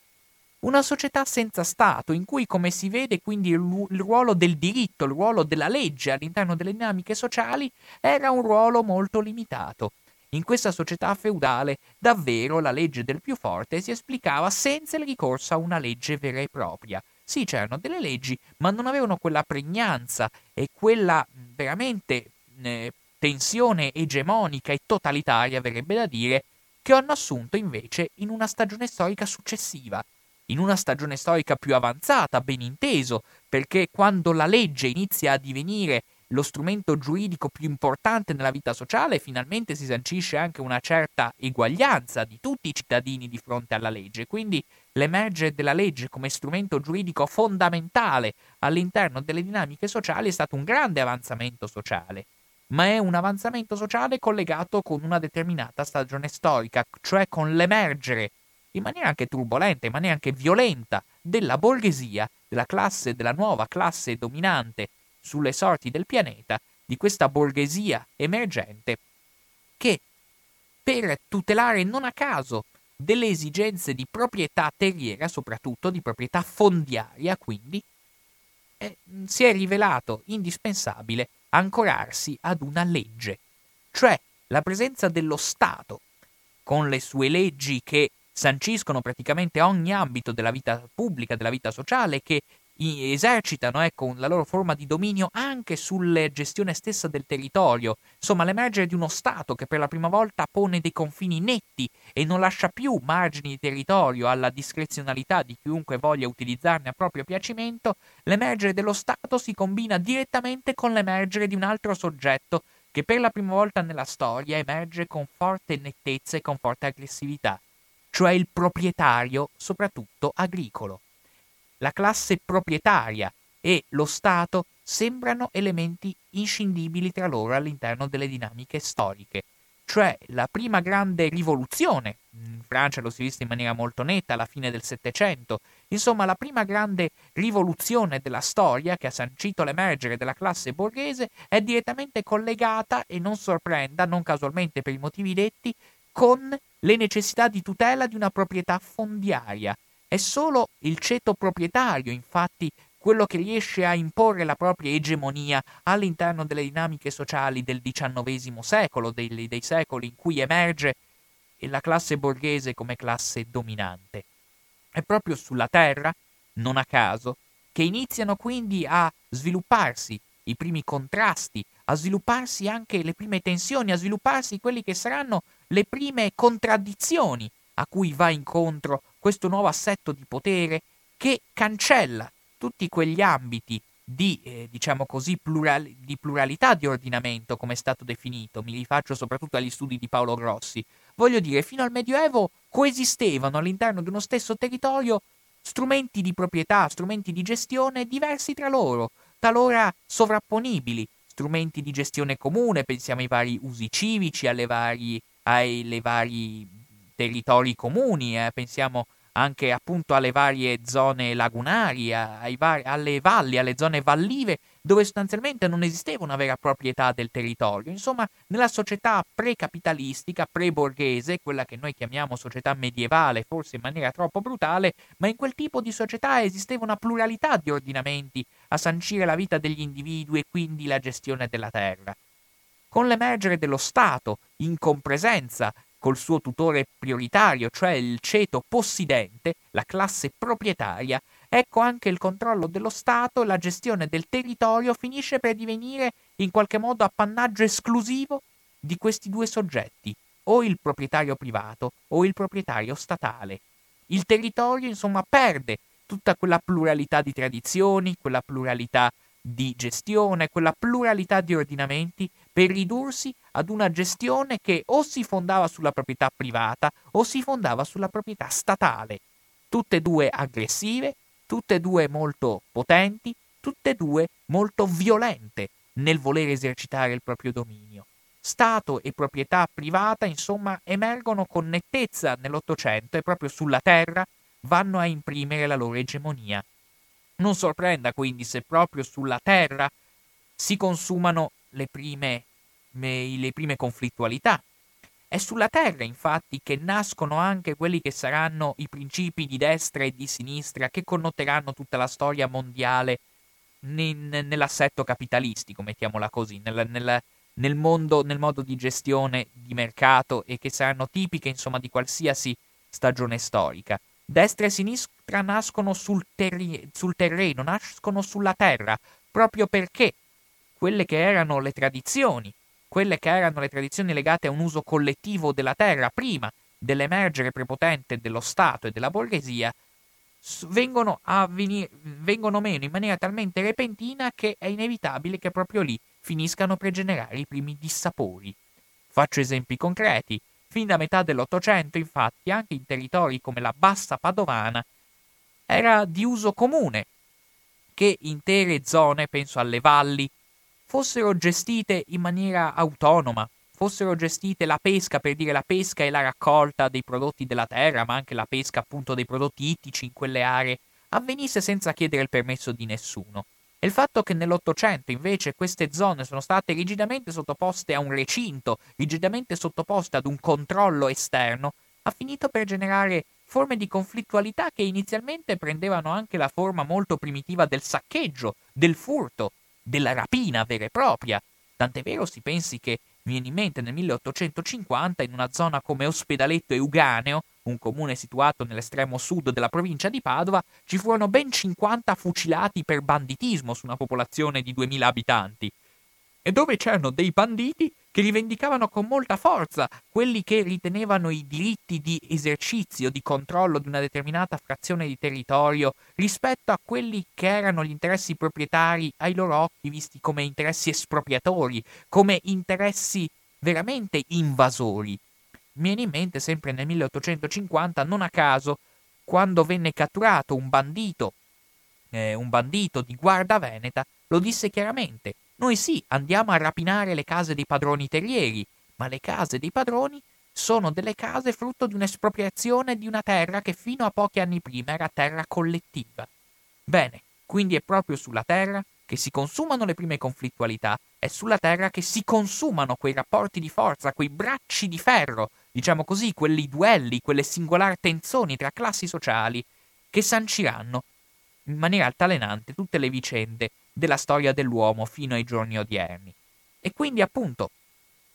Una società senza Stato, in cui, come si vede, quindi il, ruolo del diritto, il ruolo della legge all'interno delle dinamiche sociali era un ruolo molto limitato. In questa società feudale, davvero la legge del più forte si esplicava senza il ricorso a una legge vera e propria. Sì, c'erano delle leggi, ma non avevano quella pregnanza e quella veramente eh, tensione egemonica e totalitaria, verrebbe da dire, che hanno assunto invece in una stagione storica successiva, in una stagione storica più avanzata, ben inteso, perché quando la legge inizia a divenire lo strumento giuridico più importante nella vita sociale, finalmente si sancisce anche una certa eguaglianza di tutti i cittadini di fronte alla legge. Quindi l'emergere della legge come strumento giuridico fondamentale all'interno delle dinamiche sociali è stato un grande avanzamento sociale, ma è un avanzamento sociale collegato con una determinata stagione storica, cioè con l'emergere in maniera anche turbolenta, in maniera anche violenta, della borghesia, della classe, della nuova classe dominante sulle sorti del pianeta, di questa borghesia emergente, che per tutelare non a caso delle esigenze di proprietà terriera, soprattutto di proprietà fondiaria, quindi, eh, si è rivelato indispensabile ancorarsi ad una legge, cioè la presenza dello Stato, con le sue leggi che sanciscono praticamente ogni ambito della vita pubblica, della vita sociale, che esercitano ecco, la loro forma di dominio anche sulla gestione stessa del territorio, insomma l'emergere di uno Stato che per la prima volta pone dei confini netti e non lascia più margini di territorio alla discrezionalità di chiunque voglia utilizzarne a proprio piacimento, l'emergere dello Stato si combina direttamente con l'emergere di un altro soggetto che per la prima volta nella storia emerge con forte nettezza e con forte aggressività, cioè il proprietario, soprattutto agricolo la classe proprietaria e lo Stato sembrano elementi inscindibili tra loro all'interno delle dinamiche storiche. Cioè la prima grande rivoluzione, in Francia lo si è visto in maniera molto netta alla fine del Settecento, insomma la prima grande rivoluzione della storia che ha sancito l'emergere della classe borghese è direttamente collegata, e non sorprenda, non casualmente per i motivi detti, con le necessità di tutela di una proprietà fondiaria, è solo il ceto proprietario, infatti, quello che riesce a imporre la propria egemonia all'interno delle dinamiche sociali del XIX secolo, dei, dei secoli in cui emerge la classe borghese come classe dominante. È proprio sulla terra, non a caso, che iniziano quindi a svilupparsi i primi contrasti, a svilupparsi anche le prime tensioni, a svilupparsi quelli che saranno le prime contraddizioni a cui va incontro questo nuovo assetto di potere che cancella tutti quegli ambiti di, eh, diciamo così, plural, di pluralità di ordinamento, come è stato definito, mi rifaccio soprattutto agli studi di Paolo Grossi. Voglio dire, fino al Medioevo coesistevano all'interno di uno stesso territorio strumenti di proprietà, strumenti di gestione diversi tra loro, talora sovrapponibili, strumenti di gestione comune, pensiamo ai vari usi civici, alle vari, ai vari territori comuni, eh, pensiamo anche appunto alle varie zone lagunari, vari, alle valli, alle zone vallive, dove sostanzialmente non esisteva una vera proprietà del territorio. Insomma, nella società pre-capitalistica, pre-borghese, quella che noi chiamiamo società medievale, forse in maniera troppo brutale, ma in quel tipo di società esisteva una pluralità di ordinamenti a sancire la vita degli individui e quindi la gestione della terra. Con l'emergere dello Stato, in compresenza col suo tutore prioritario, cioè il ceto possidente, la classe proprietaria, ecco anche il controllo dello Stato, la gestione del territorio finisce per divenire in qualche modo appannaggio esclusivo di questi due soggetti, o il proprietario privato o il proprietario statale. Il territorio, insomma, perde tutta quella pluralità di tradizioni, quella pluralità di gestione, quella pluralità di ordinamenti per ridursi ad una gestione che o si fondava sulla proprietà privata o si fondava sulla proprietà statale, tutte e due aggressive, tutte e due molto potenti, tutte e due molto violente nel voler esercitare il proprio dominio. Stato e proprietà privata, insomma, emergono con nettezza nell'Ottocento e proprio sulla terra vanno a imprimere la loro egemonia. Non sorprenda quindi se proprio sulla terra si consumano le prime, le prime conflittualità. È sulla terra, infatti, che nascono anche quelli che saranno i principi di destra e di sinistra che connoteranno tutta la storia mondiale nell'assetto capitalistico, mettiamola così, nel, nel, nel, mondo, nel modo di gestione di mercato e che saranno tipiche, insomma, di qualsiasi stagione storica. Destra e sinistra nascono sul, terri- sul terreno, nascono sulla terra, proprio perché quelle che erano le tradizioni, quelle che erano le tradizioni legate a un uso collettivo della terra prima dell'emergere prepotente dello Stato e della borghesia, vengono, venire, vengono meno in maniera talmente repentina che è inevitabile che proprio lì finiscano per generare i primi dissapori. Faccio esempi concreti. Fin da metà dell'Ottocento, infatti, anche in territori come la Bassa Padovana, era di uso comune che intere zone, penso alle valli, fossero gestite in maniera autonoma, fossero gestite la pesca, per dire la pesca e la raccolta dei prodotti della terra, ma anche la pesca appunto dei prodotti ittici in quelle aree, avvenisse senza chiedere il permesso di nessuno. E il fatto che nell'Ottocento invece queste zone sono state rigidamente sottoposte a un recinto, rigidamente sottoposte ad un controllo esterno, ha finito per generare forme di conflittualità che inizialmente prendevano anche la forma molto primitiva del saccheggio, del furto, della rapina vera e propria. Tant'è vero si pensi che viene in mente nel 1850 in una zona come Ospedaletto e Uganeo, un comune situato nell'estremo sud della provincia di Padova, ci furono ben 50 fucilati per banditismo su una popolazione di 2000 abitanti. E dove c'erano dei banditi che rivendicavano con molta forza quelli che ritenevano i diritti di esercizio, di controllo di una determinata frazione di territorio rispetto a quelli che erano gli interessi proprietari ai loro occhi visti come interessi espropriatori, come interessi veramente invasori. Mi viene in mente sempre nel 1850, non a caso, quando venne catturato un bandito, eh, un bandito di guarda veneta, lo disse chiaramente. Noi sì, andiamo a rapinare le case dei padroni terrieri, ma le case dei padroni sono delle case frutto di un'espropriazione di una terra che fino a pochi anni prima era terra collettiva. Bene, quindi è proprio sulla terra che si consumano le prime conflittualità, è sulla terra che si consumano quei rapporti di forza, quei bracci di ferro, diciamo così, quelli duelli, quelle singolari tensioni tra classi sociali, che sanciranno in maniera altalenante tutte le vicende della storia dell'uomo fino ai giorni odierni. E quindi appunto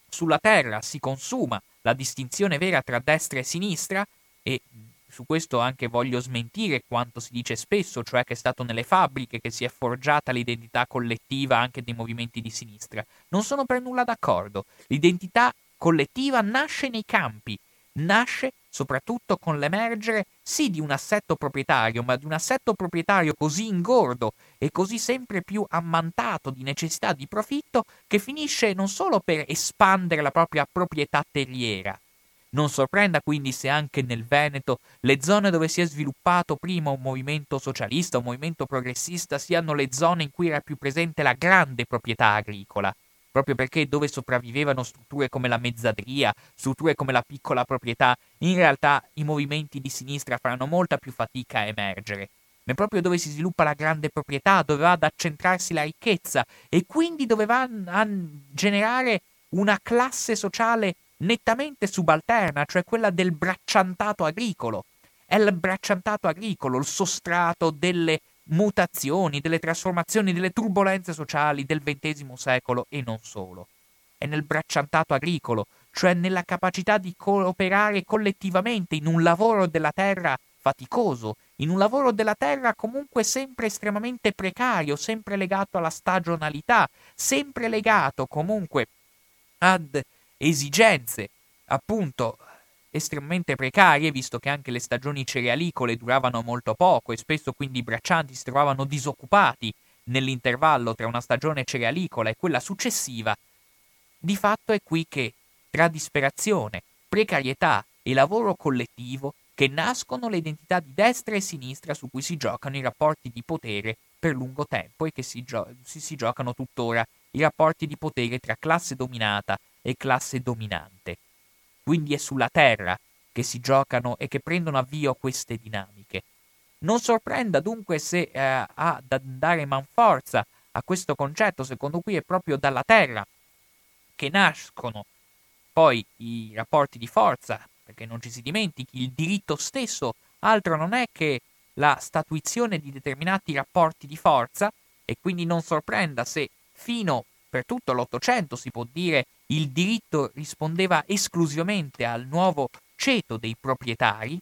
sulla Terra si consuma la distinzione vera tra destra e sinistra e su questo anche voglio smentire quanto si dice spesso, cioè che è stato nelle fabbriche che si è forgiata l'identità collettiva anche dei movimenti di sinistra. Non sono per nulla d'accordo. L'identità collettiva nasce nei campi, nasce soprattutto con l'emergere sì di un assetto proprietario, ma di un assetto proprietario così ingordo e così sempre più ammantato di necessità di profitto che finisce non solo per espandere la propria proprietà terriera. Non sorprenda quindi se anche nel Veneto le zone dove si è sviluppato prima un movimento socialista, un movimento progressista, siano le zone in cui era più presente la grande proprietà agricola proprio perché dove sopravvivevano strutture come la mezzadria, strutture come la piccola proprietà, in realtà i movimenti di sinistra faranno molta più fatica a emergere. Ma proprio dove si sviluppa la grande proprietà, dove va ad accentrarsi la ricchezza e quindi dove va a generare una classe sociale nettamente subalterna, cioè quella del bracciantato agricolo. È il bracciantato agricolo, il sostrato delle mutazioni, delle trasformazioni, delle turbulenze sociali del XX secolo e non solo. È nel bracciantato agricolo, cioè nella capacità di cooperare collettivamente in un lavoro della terra faticoso, in un lavoro della terra comunque sempre estremamente precario, sempre legato alla stagionalità, sempre legato comunque ad esigenze appunto estremamente precarie, visto che anche le stagioni cerealicole duravano molto poco e spesso quindi i braccianti si trovavano disoccupati nell'intervallo tra una stagione cerealicola e quella successiva, di fatto è qui che, tra disperazione, precarietà e lavoro collettivo, che nascono le identità di destra e sinistra su cui si giocano i rapporti di potere per lungo tempo e che si, gio- si, si giocano tuttora i rapporti di potere tra classe dominata e classe dominante. Quindi è sulla terra che si giocano e che prendono avvio queste dinamiche. Non sorprenda dunque se eh, ha da dare manforza a questo concetto, secondo cui è proprio dalla terra che nascono poi i rapporti di forza, perché non ci si dimentichi, il diritto stesso altro non è che la statuizione di determinati rapporti di forza e quindi non sorprenda se fino per tutto l'Ottocento si può dire il diritto rispondeva esclusivamente al nuovo ceto dei proprietari.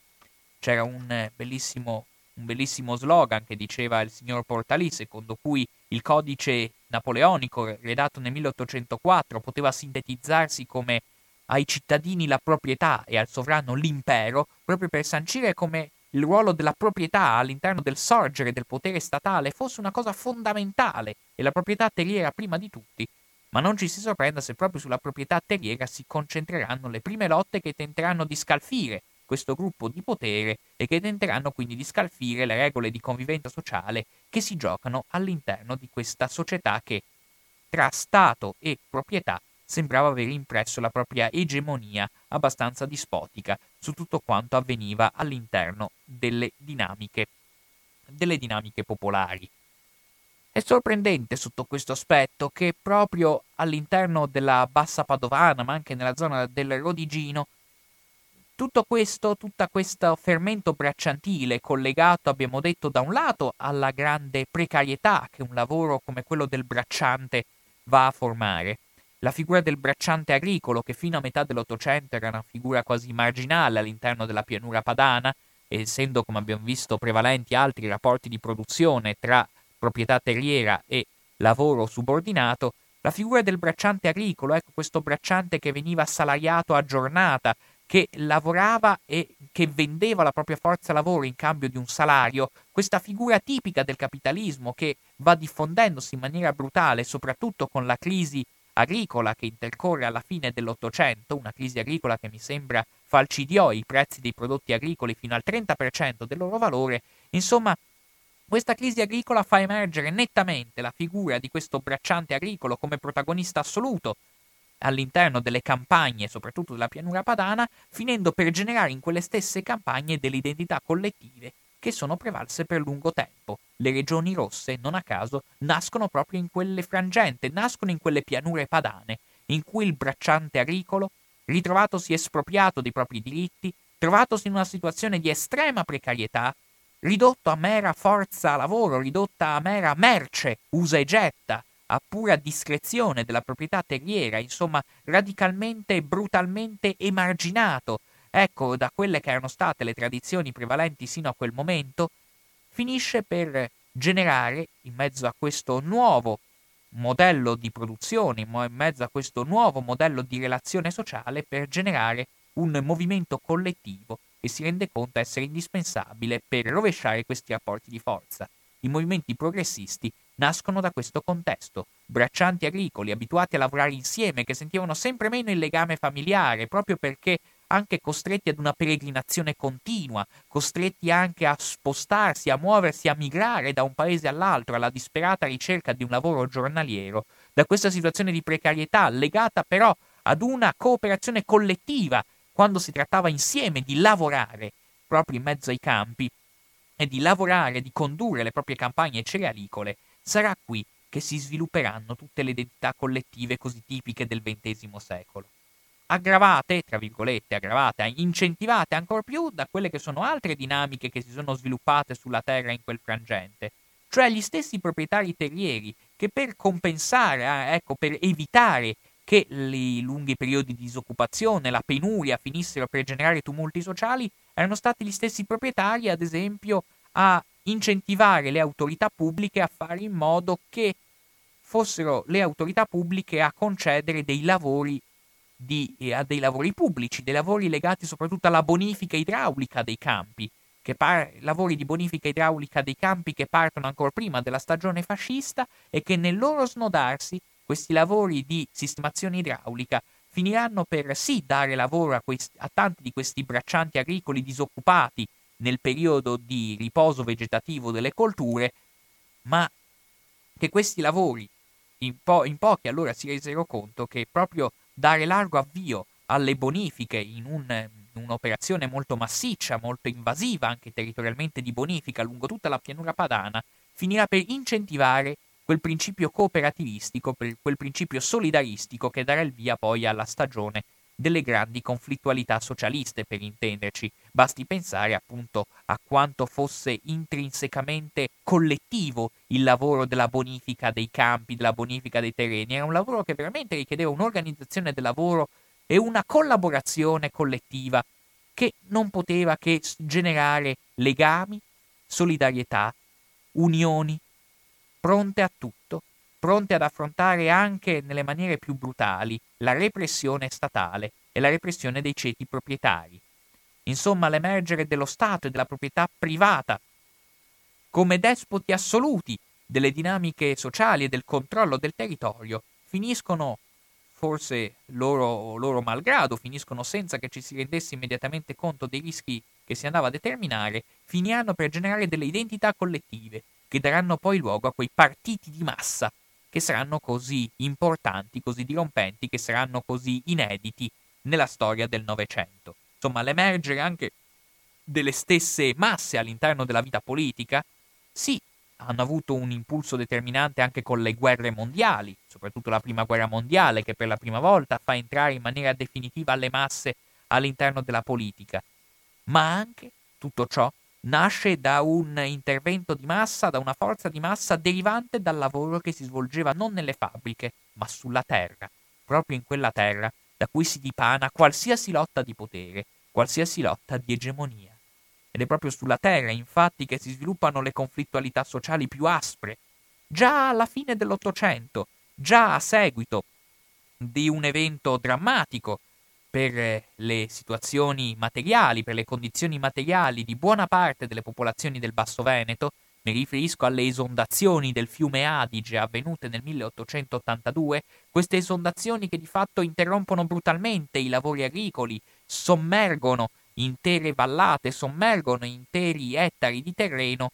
C'era un eh, bellissimo, un bellissimo slogan che diceva il signor Portalì, secondo cui il codice napoleonico redatto nel 1804 poteva sintetizzarsi come ai cittadini la proprietà e al sovrano l'impero, proprio per sancire come il ruolo della proprietà all'interno del sorgere del potere statale fosse una cosa fondamentale e la proprietà terriera prima di tutti ma non ci si sorprenda se proprio sulla proprietà terriera si concentreranno le prime lotte che tenteranno di scalfire questo gruppo di potere e che tenteranno quindi di scalfire le regole di convivenza sociale che si giocano all'interno di questa società che tra Stato e proprietà sembrava aver impresso la propria egemonia abbastanza dispotica su tutto quanto avveniva all'interno delle dinamiche, delle dinamiche popolari. È sorprendente sotto questo aspetto che proprio all'interno della bassa padovana, ma anche nella zona del Rodigino, tutto questo, tutto questo fermento bracciantile collegato, abbiamo detto, da un lato alla grande precarietà che un lavoro come quello del bracciante va a formare. La figura del bracciante agricolo, che fino a metà dell'Ottocento era una figura quasi marginale all'interno della pianura padana, essendo, come abbiamo visto, prevalenti altri rapporti di produzione tra proprietà terriera e lavoro subordinato, la figura del bracciante agricolo, ecco questo bracciante che veniva salariato a giornata, che lavorava e che vendeva la propria forza lavoro in cambio di un salario, questa figura tipica del capitalismo che va diffondendosi in maniera brutale, soprattutto con la crisi agricola che intercorre alla fine dell'Ottocento, una crisi agricola che mi sembra falcidiò i prezzi dei prodotti agricoli fino al 30% del loro valore, insomma questa crisi agricola fa emergere nettamente la figura di questo bracciante agricolo come protagonista assoluto all'interno delle campagne, soprattutto della pianura padana, finendo per generare in quelle stesse campagne delle identità collettive che sono prevalse per lungo tempo. Le regioni rosse, non a caso, nascono proprio in quelle frangente, nascono in quelle pianure padane, in cui il bracciante agricolo, ritrovatosi espropriato dei propri diritti, trovatosi in una situazione di estrema precarietà, ridotto a mera forza lavoro, ridotta a mera merce, usa e getta, a pura discrezione della proprietà terriera, insomma radicalmente e brutalmente emarginato ecco, da quelle che erano state le tradizioni prevalenti sino a quel momento, finisce per generare, in mezzo a questo nuovo modello di produzione, in mezzo a questo nuovo modello di relazione sociale, per generare un movimento collettivo che si rende conto essere indispensabile per rovesciare questi rapporti di forza. I movimenti progressisti nascono da questo contesto, braccianti agricoli abituati a lavorare insieme che sentivano sempre meno il legame familiare proprio perché anche costretti ad una peregrinazione continua, costretti anche a spostarsi, a muoversi, a migrare da un paese all'altro alla disperata ricerca di un lavoro giornaliero, da questa situazione di precarietà legata però ad una cooperazione collettiva quando si trattava insieme di lavorare proprio in mezzo ai campi e di lavorare, di condurre le proprie campagne cerealicole, sarà qui che si svilupperanno tutte le identità collettive così tipiche del XX secolo. Aggravate, tra virgolette, aggravate, incentivate ancora più da quelle che sono altre dinamiche che si sono sviluppate sulla terra in quel frangente, cioè gli stessi proprietari terrieri che per compensare, eh, ecco, per evitare che i lunghi periodi di disoccupazione, la penuria finissero per generare tumulti sociali, erano stati gli stessi proprietari, ad esempio, a incentivare le autorità pubbliche a fare in modo che fossero le autorità pubbliche a concedere dei lavori di, eh, a dei lavori pubblici, dei lavori legati soprattutto alla bonifica idraulica dei campi, par- lavori di bonifica idraulica dei campi che partono ancora prima della stagione fascista e che nel loro snodarsi questi lavori di sistemazione idraulica finiranno per sì dare lavoro a, questi, a tanti di questi braccianti agricoli disoccupati nel periodo di riposo vegetativo delle colture, ma che questi lavori in, po- in pochi allora si resero conto che proprio dare largo avvio alle bonifiche in un, un'operazione molto massiccia, molto invasiva anche territorialmente di bonifica lungo tutta la pianura padana, finirà per incentivare quel principio cooperativistico, quel principio solidaristico che darà il via poi alla stagione delle grandi conflittualità socialiste, per intenderci. Basti pensare appunto a quanto fosse intrinsecamente collettivo il lavoro della bonifica dei campi, della bonifica dei terreni. Era un lavoro che veramente richiedeva un'organizzazione del lavoro e una collaborazione collettiva che non poteva che generare legami, solidarietà, unioni, pronte a tutto pronte ad affrontare anche nelle maniere più brutali la repressione statale e la repressione dei ceti proprietari. Insomma, l'emergere dello Stato e della proprietà privata come despoti assoluti delle dinamiche sociali e del controllo del territorio finiscono, forse loro, loro malgrado, finiscono senza che ci si rendesse immediatamente conto dei rischi che si andava a determinare, finiranno per generare delle identità collettive che daranno poi luogo a quei partiti di massa che saranno così importanti, così dirompenti, che saranno così inediti nella storia del Novecento. Insomma, l'emergere anche delle stesse masse all'interno della vita politica, sì, hanno avuto un impulso determinante anche con le guerre mondiali, soprattutto la prima guerra mondiale, che per la prima volta fa entrare in maniera definitiva le masse all'interno della politica. Ma anche tutto ciò nasce da un intervento di massa, da una forza di massa derivante dal lavoro che si svolgeva non nelle fabbriche, ma sulla terra, proprio in quella terra da cui si dipana qualsiasi lotta di potere, qualsiasi lotta di egemonia. Ed è proprio sulla terra, infatti, che si sviluppano le conflittualità sociali più aspre. Già alla fine dell'Ottocento, già a seguito di un evento drammatico per le situazioni materiali, per le condizioni materiali di buona parte delle popolazioni del Basso Veneto, mi riferisco alle esondazioni del fiume Adige avvenute nel 1882, queste esondazioni che di fatto interrompono brutalmente i lavori agricoli, sommergono intere vallate, sommergono interi ettari di terreno,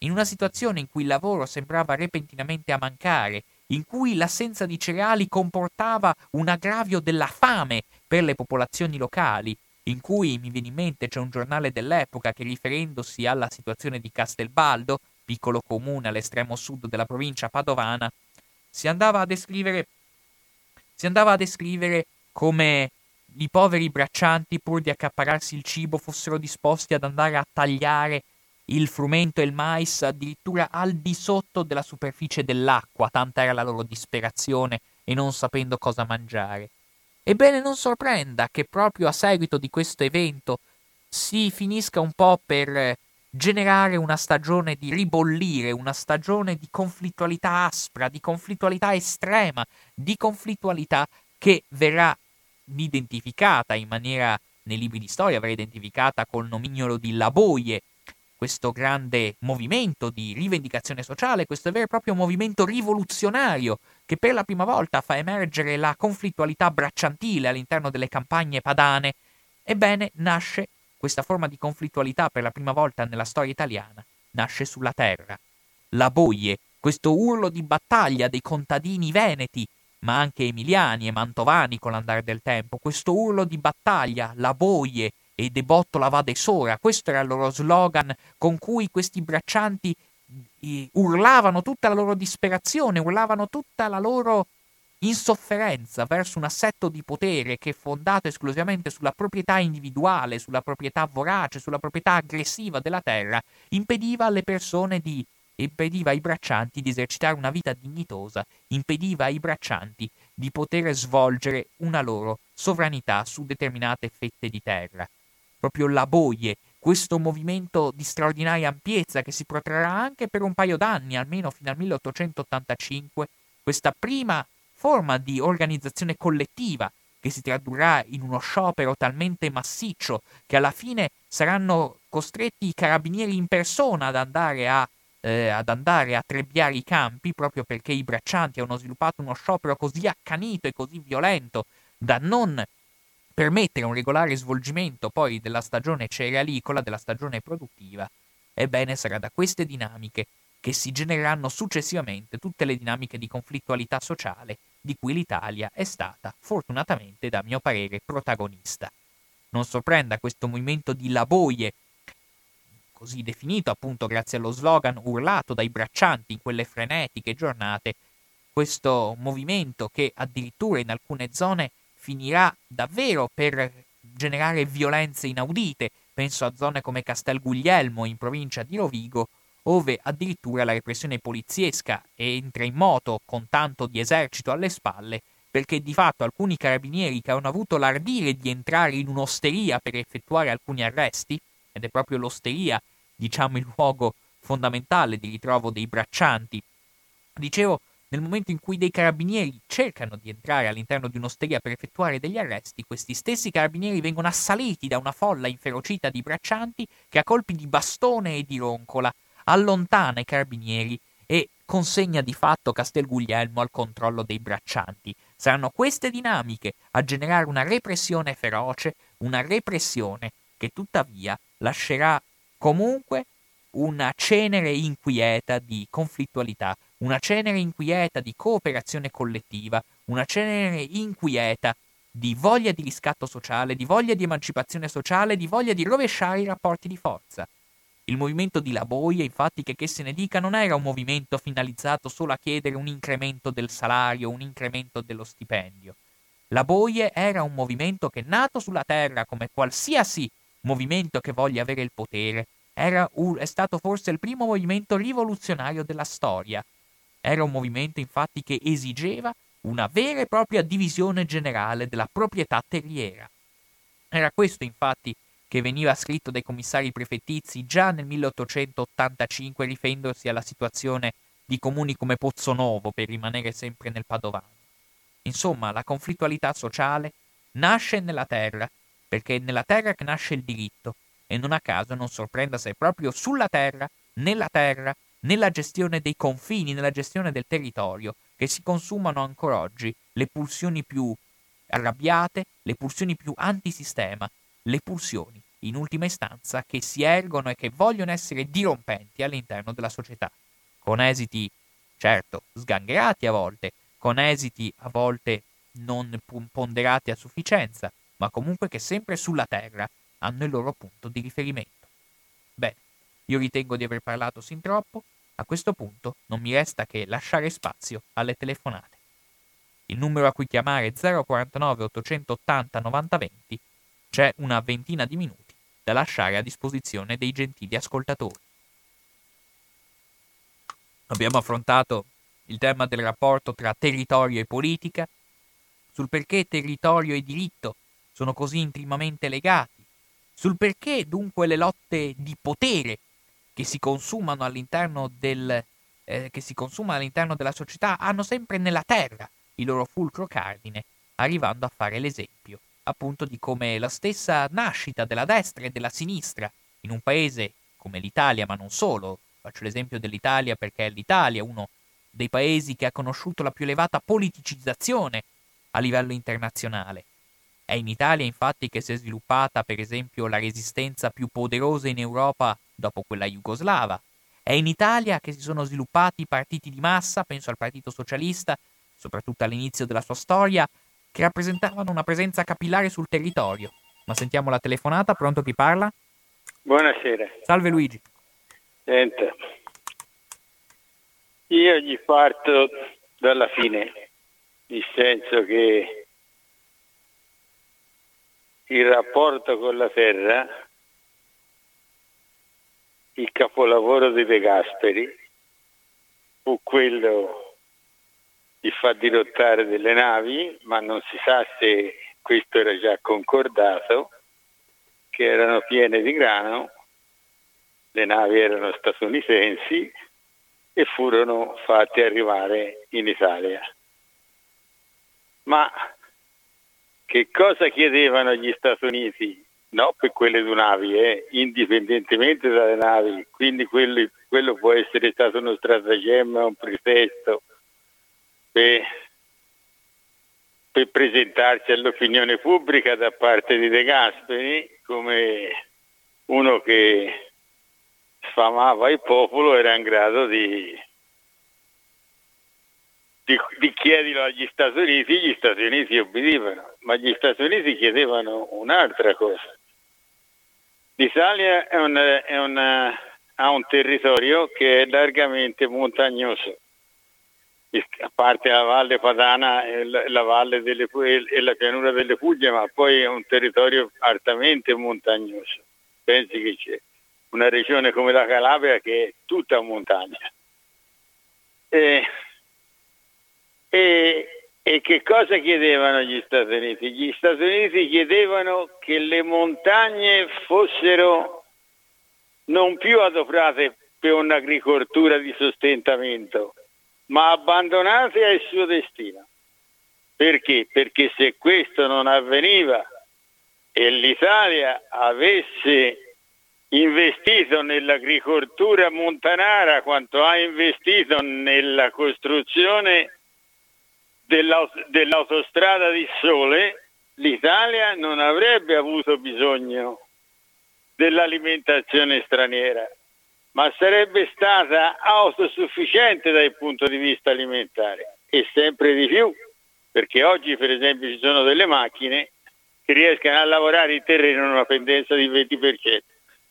in una situazione in cui il lavoro sembrava repentinamente a mancare, in cui l'assenza di cereali comportava un aggravio della fame per le popolazioni locali, in cui mi viene in mente c'è un giornale dell'epoca che riferendosi alla situazione di Castelbaldo, piccolo comune all'estremo sud della provincia padovana, si andava a descrivere, andava a descrivere come i poveri braccianti, pur di accapararsi il cibo, fossero disposti ad andare a tagliare il frumento e il mais addirittura al di sotto della superficie dell'acqua, tanta era la loro disperazione e non sapendo cosa mangiare. Ebbene non sorprenda che proprio a seguito di questo evento si finisca un po' per generare una stagione di ribollire, una stagione di conflittualità aspra, di conflittualità estrema, di conflittualità che verrà identificata in maniera nei libri di storia, verrà identificata col nomignolo di Laboie, questo grande movimento di rivendicazione sociale, questo vero e proprio movimento rivoluzionario che per la prima volta fa emergere la conflittualità bracciantile all'interno delle campagne padane, ebbene nasce questa forma di conflittualità per la prima volta nella storia italiana nasce sulla terra. La boie, questo urlo di battaglia dei contadini veneti, ma anche emiliani e mantovani con l'andare del tempo, questo urlo di battaglia, la boie e de botto la va de sora, questo era il loro slogan con cui questi braccianti urlavano tutta la loro disperazione, urlavano tutta la loro insofferenza verso un assetto di potere che è fondato esclusivamente sulla proprietà individuale, sulla proprietà vorace, sulla proprietà aggressiva della terra, impediva alle persone di impediva ai braccianti di esercitare una vita dignitosa, impediva ai braccianti di poter svolgere una loro sovranità su determinate fette di terra. Proprio la boie, questo movimento di straordinaria ampiezza che si protrarrà anche per un paio d'anni, almeno fino al 1885, questa prima forma di organizzazione collettiva che si tradurrà in uno sciopero talmente massiccio che alla fine saranno costretti i carabinieri in persona ad andare a, eh, ad andare a trebbiare i campi proprio perché i braccianti hanno sviluppato uno sciopero così accanito e così violento da non permettere un regolare svolgimento poi della stagione cerealicola, della stagione produttiva. Ebbene, sarà da queste dinamiche che si genereranno successivamente tutte le dinamiche di conflittualità sociale di cui l'Italia è stata, fortunatamente, da mio parere, protagonista. Non sorprenda questo movimento di laboie, così definito appunto grazie allo slogan urlato dai braccianti in quelle frenetiche giornate, questo movimento che addirittura in alcune zone finirà davvero per generare violenze inaudite, penso a zone come Castel Guglielmo in provincia di Rovigo ove addirittura la repressione poliziesca entra in moto con tanto di esercito alle spalle, perché di fatto alcuni carabinieri che hanno avuto l'ardire di entrare in un'osteria per effettuare alcuni arresti, ed è proprio l'osteria, diciamo, il luogo fondamentale di ritrovo dei braccianti, dicevo, nel momento in cui dei carabinieri cercano di entrare all'interno di un'osteria per effettuare degli arresti, questi stessi carabinieri vengono assaliti da una folla inferocita di braccianti che a colpi di bastone e di roncola allontana i carabinieri e consegna di fatto Castel Guglielmo al controllo dei braccianti. Saranno queste dinamiche a generare una repressione feroce, una repressione che tuttavia lascerà comunque una cenere inquieta di conflittualità, una cenere inquieta di cooperazione collettiva, una cenere inquieta di voglia di riscatto sociale, di voglia di emancipazione sociale, di voglia di rovesciare i rapporti di forza. Il movimento di Laboia, infatti, che, che se ne dica, non era un movimento finalizzato solo a chiedere un incremento del salario, un incremento dello stipendio. La Boie era un movimento che, nato sulla terra come qualsiasi movimento che voglia avere il potere, un, è stato forse il primo movimento rivoluzionario della storia. Era un movimento, infatti, che esigeva una vera e propria divisione generale della proprietà terriera. Era questo, infatti, che veniva scritto dai commissari prefettizi già nel 1885 riferendosi alla situazione di comuni come Pozzonovo, per rimanere sempre nel Padovano. Insomma, la conflittualità sociale nasce nella terra, perché è nella terra che nasce il diritto, e non a caso non sorprenda se proprio sulla terra, nella terra, nella gestione dei confini, nella gestione del territorio, che si consumano ancora oggi le pulsioni più arrabbiate, le pulsioni più antisistema, le pulsioni, in ultima istanza, che si ergono e che vogliono essere dirompenti all'interno della società, con esiti, certo, sgangherati a volte, con esiti a volte non ponderati a sufficienza, ma comunque che sempre sulla terra hanno il loro punto di riferimento. Bene, io ritengo di aver parlato sin troppo, a questo punto non mi resta che lasciare spazio alle telefonate. Il numero a cui chiamare è 049 880 9020 c'è una ventina di minuti da lasciare a disposizione dei gentili ascoltatori. Abbiamo affrontato il tema del rapporto tra territorio e politica, sul perché territorio e diritto sono così intimamente legati, sul perché dunque le lotte di potere che si consumano all'interno, del, eh, che si consumano all'interno della società hanno sempre nella terra il loro fulcro cardine, arrivando a fare l'esempio appunto di come la stessa nascita della destra e della sinistra in un paese come l'Italia, ma non solo, faccio l'esempio dell'Italia perché è l'Italia uno dei paesi che ha conosciuto la più elevata politicizzazione a livello internazionale. È in Italia infatti che si è sviluppata per esempio la resistenza più poderosa in Europa dopo quella jugoslava. È in Italia che si sono sviluppati partiti di massa, penso al Partito Socialista, soprattutto all'inizio della sua storia, che rappresentavano una presenza capillare sul territorio. Ma sentiamo la telefonata, pronto chi parla? Buonasera. Salve Luigi. Senta, io gli parto dalla fine, nel senso che il rapporto con la terra, il capolavoro di De Gasperi, fu quello di far dirottare delle navi, ma non si sa se questo era già concordato, che erano piene di grano, le navi erano statunitensi e furono fatte arrivare in Italia. Ma che cosa chiedevano gli Stati Uniti? No, per quelle due navi, eh, indipendentemente dalle navi, quindi quello, quello può essere stato uno stratagemma, un pretesto per, per presentarsi all'opinione pubblica da parte di De Gasperi come uno che sfamava il popolo era in grado di, di, di chiederlo agli Stati Uniti, gli Stati Uniti obbedivano, ma gli Stati Uniti chiedevano un'altra cosa. L'Italia è una, è una, ha un territorio che è largamente montagnoso, a parte la Valle Padana e la, la, valle delle, e la pianura delle Puglie, ma poi è un territorio altamente montagnoso. Pensi che c'è una regione come la Calabria che è tutta montagna. E, e, e, che cosa chiedevano gli Stati Uniti? Gli Stati Uniti chiedevano che le montagne fossero non più adoperate per un'agricoltura di sostentamento, ma abbandonate al suo destino. Perché? Perché se questo non avveniva e l'Italia avesse investito nell'agricoltura montanara quanto ha investito nella costruzione dell'aut- dell'autostrada di Sole, l'Italia non avrebbe avuto bisogno dell'alimentazione straniera, ma sarebbe stata autosufficiente dal punto di vista alimentare e sempre di più, perché oggi per esempio ci sono delle macchine che riescono a lavorare in terreno in una pendenza di 20%.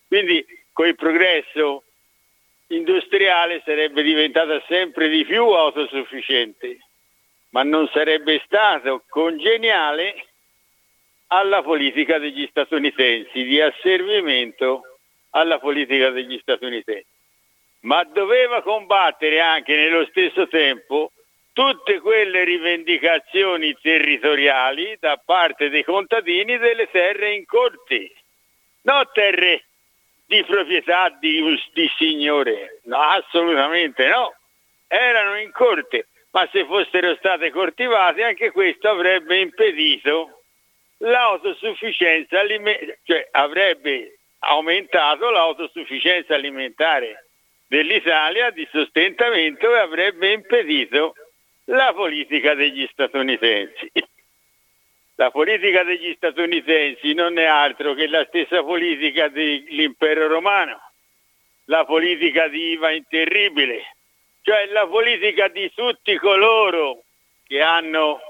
Quindi con il progresso industriale sarebbe diventata sempre di più autosufficiente, ma non sarebbe stato congeniale alla politica degli statunitensi, di asservimento alla politica degli statunitensi. Ma doveva combattere anche nello stesso tempo tutte quelle rivendicazioni territoriali da parte dei contadini delle terre in corte, non terre di proprietà di, di signore, no, assolutamente no, erano in corte, ma se fossero state coltivate anche questo avrebbe impedito l'autosufficienza alimentare, cioè avrebbe aumentato l'autosufficienza alimentare dell'Italia di sostentamento e avrebbe impedito la politica degli statunitensi. La politica degli statunitensi non è altro che la stessa politica dell'impero romano, la politica di Iva Interribile, cioè la politica di tutti coloro che hanno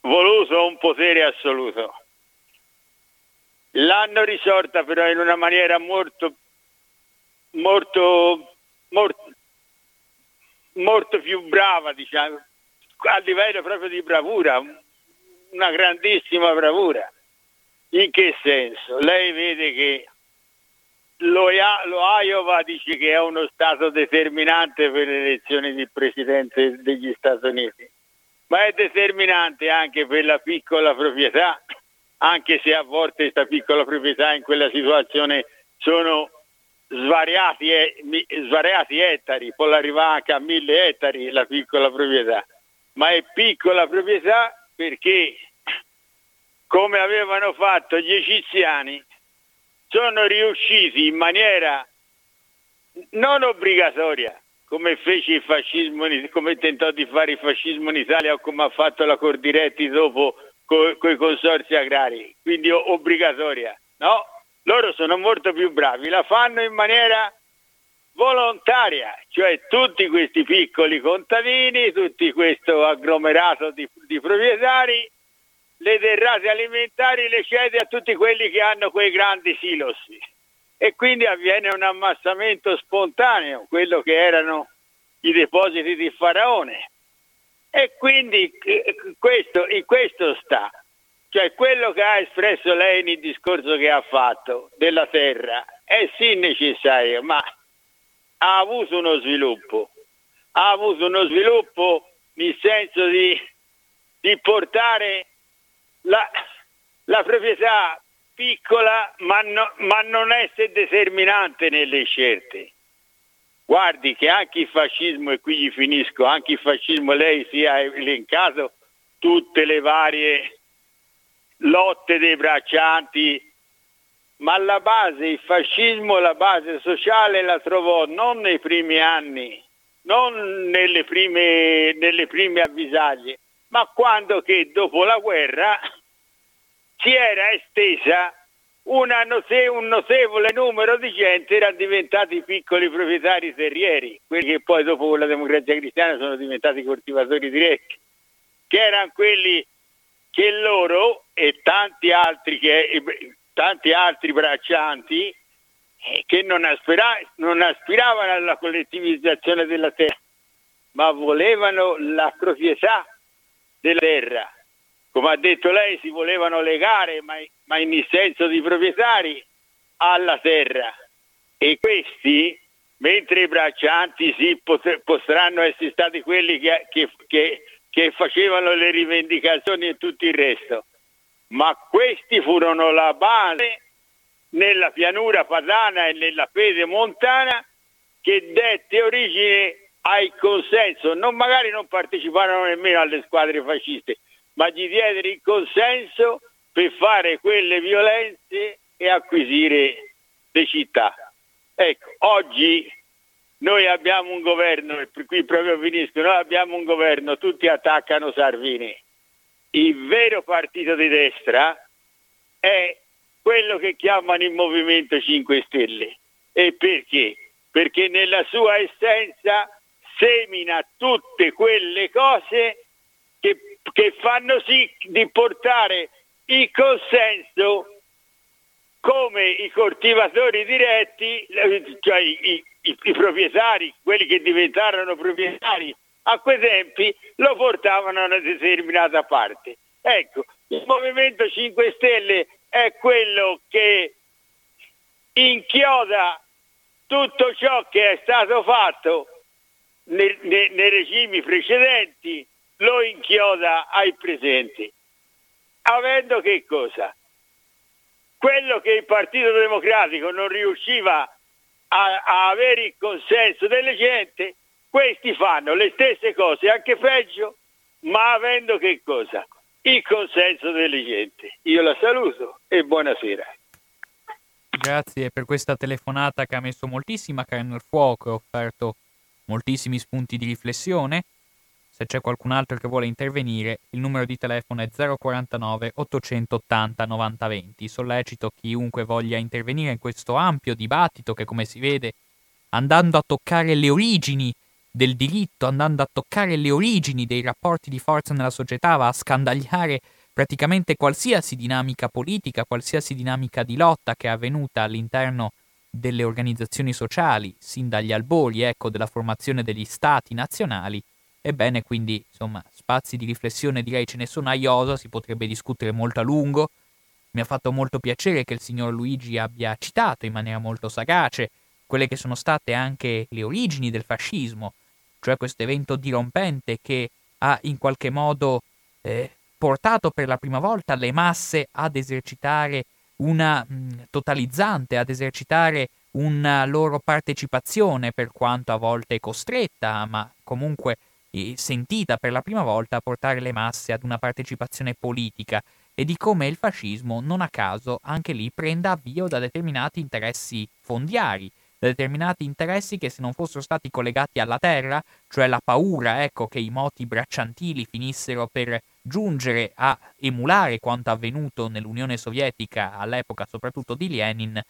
voluto un potere assoluto. L'hanno risorta però in una maniera molto, molto, molto, molto più brava, diciamo, a livello proprio di bravura, una grandissima bravura. In che senso? Lei vede che lo, Iowa dice che è uno stato determinante per le elezioni di presidente degli Stati Uniti, ma è determinante anche per la piccola proprietà, anche se a volte questa piccola proprietà in quella situazione sono svariati, svariati ettari, può arrivare anche a mille ettari la piccola proprietà, ma è piccola proprietà perché, come avevano fatto gli egiziani, sono riusciti in maniera non obbligatoria, come fece il fascismo, come tentò di fare il fascismo in Italia o come ha fatto la Cordiretti dopo con co i consorsi agrari, quindi obbligatoria. No, loro sono molto più bravi, la fanno in maniera volontaria, cioè tutti questi piccoli contadini, tutto questo agglomerato di, di proprietari, le derrate alimentari le cede a tutti quelli che hanno quei grandi silos. E quindi avviene un ammassamento spontaneo, quello che erano i depositi di Faraone. E quindi eh, questo, in questo sta, cioè quello che ha espresso lei nel discorso che ha fatto della terra è sì necessario, ma ha avuto uno sviluppo, ha avuto uno sviluppo nel senso di, di portare la, la proprietà piccola ma, no, ma non essere determinante nelle scelte. Guardi che anche il fascismo, e qui gli finisco, anche il fascismo lei si è elencato tutte le varie lotte dei braccianti, ma la base, il fascismo, la base sociale la trovò non nei primi anni, non nelle prime, nelle prime avvisaglie, ma quando che dopo la guerra si era estesa note- un notevole numero di gente erano diventati piccoli proprietari terrieri, quelli che poi dopo la democrazia cristiana sono diventati coltivatori diretti, che erano quelli che loro e tanti altri, che, tanti altri braccianti eh, che non, aspira- non aspiravano alla collettivizzazione della terra, ma volevano la proprietà della terra come ha detto lei, si volevano legare, ma, ma in senso di proprietari, alla terra. E questi, mentre i braccianti sì, potranno essere stati quelli che, che, che, che facevano le rivendicazioni e tutto il resto, ma questi furono la base nella pianura padana e nella pede montana che dette origine al consenso, non, magari non parteciparono nemmeno alle squadre fasciste, ma gli diedero il consenso per fare quelle violenze e acquisire le città. Ecco, oggi noi abbiamo un governo, e qui proprio finisco, noi abbiamo un governo, tutti attaccano Salvini. Il vero partito di destra è quello che chiamano il Movimento 5 Stelle. E perché? Perché nella sua essenza semina tutte quelle cose che che fanno sì di portare il consenso come i coltivatori diretti, cioè i, i, i, proprietari, quelli che diventarono proprietari a quei tempi, lo portavano a una determinata parte. Ecco, il Movimento 5 Stelle è quello che inchioda tutto ciò che è stato fatto nei, nei, nei regimi precedenti lo inchioda ai presenti, avendo che cosa? Quello che il Partito Democratico non riusciva a, a avere il consenso delle gente, questi fanno le stesse cose, anche peggio, ma avendo che cosa? Il consenso delle gente. Io la saluto e buonasera. Grazie per questa telefonata che ha messo moltissima carne al fuoco e offerto moltissimi spunti di riflessione. Se c'è qualcun altro che vuole intervenire, il numero di telefono è 049 880 9020. Sollecito chiunque voglia intervenire in questo ampio dibattito che, come si vede, andando a toccare le origini del diritto, andando a toccare le origini dei rapporti di forza nella società, va a scandagliare praticamente qualsiasi dinamica politica, qualsiasi dinamica di lotta che è avvenuta all'interno delle organizzazioni sociali, sin dagli albori, ecco, della formazione degli stati nazionali, Ebbene, quindi, insomma, spazi di riflessione direi ce ne sono a iosa, si potrebbe discutere molto a lungo. Mi ha fatto molto piacere che il signor Luigi abbia citato in maniera molto sagace quelle che sono state anche le origini del fascismo, cioè questo evento dirompente che ha in qualche modo eh, portato per la prima volta le masse ad esercitare una mh, totalizzante, ad esercitare una loro partecipazione, per quanto a volte costretta, ma comunque eh, sentita per la prima volta a portare le masse ad una partecipazione politica. E di come il fascismo non a caso anche lì prenda avvio da determinati interessi fondiari, da determinati interessi che se non fossero stati collegati alla terra, cioè la paura, ecco, che i moti bracciantili finissero per giungere a emulare quanto avvenuto nell'Unione Sovietica all'epoca soprattutto di Lenin,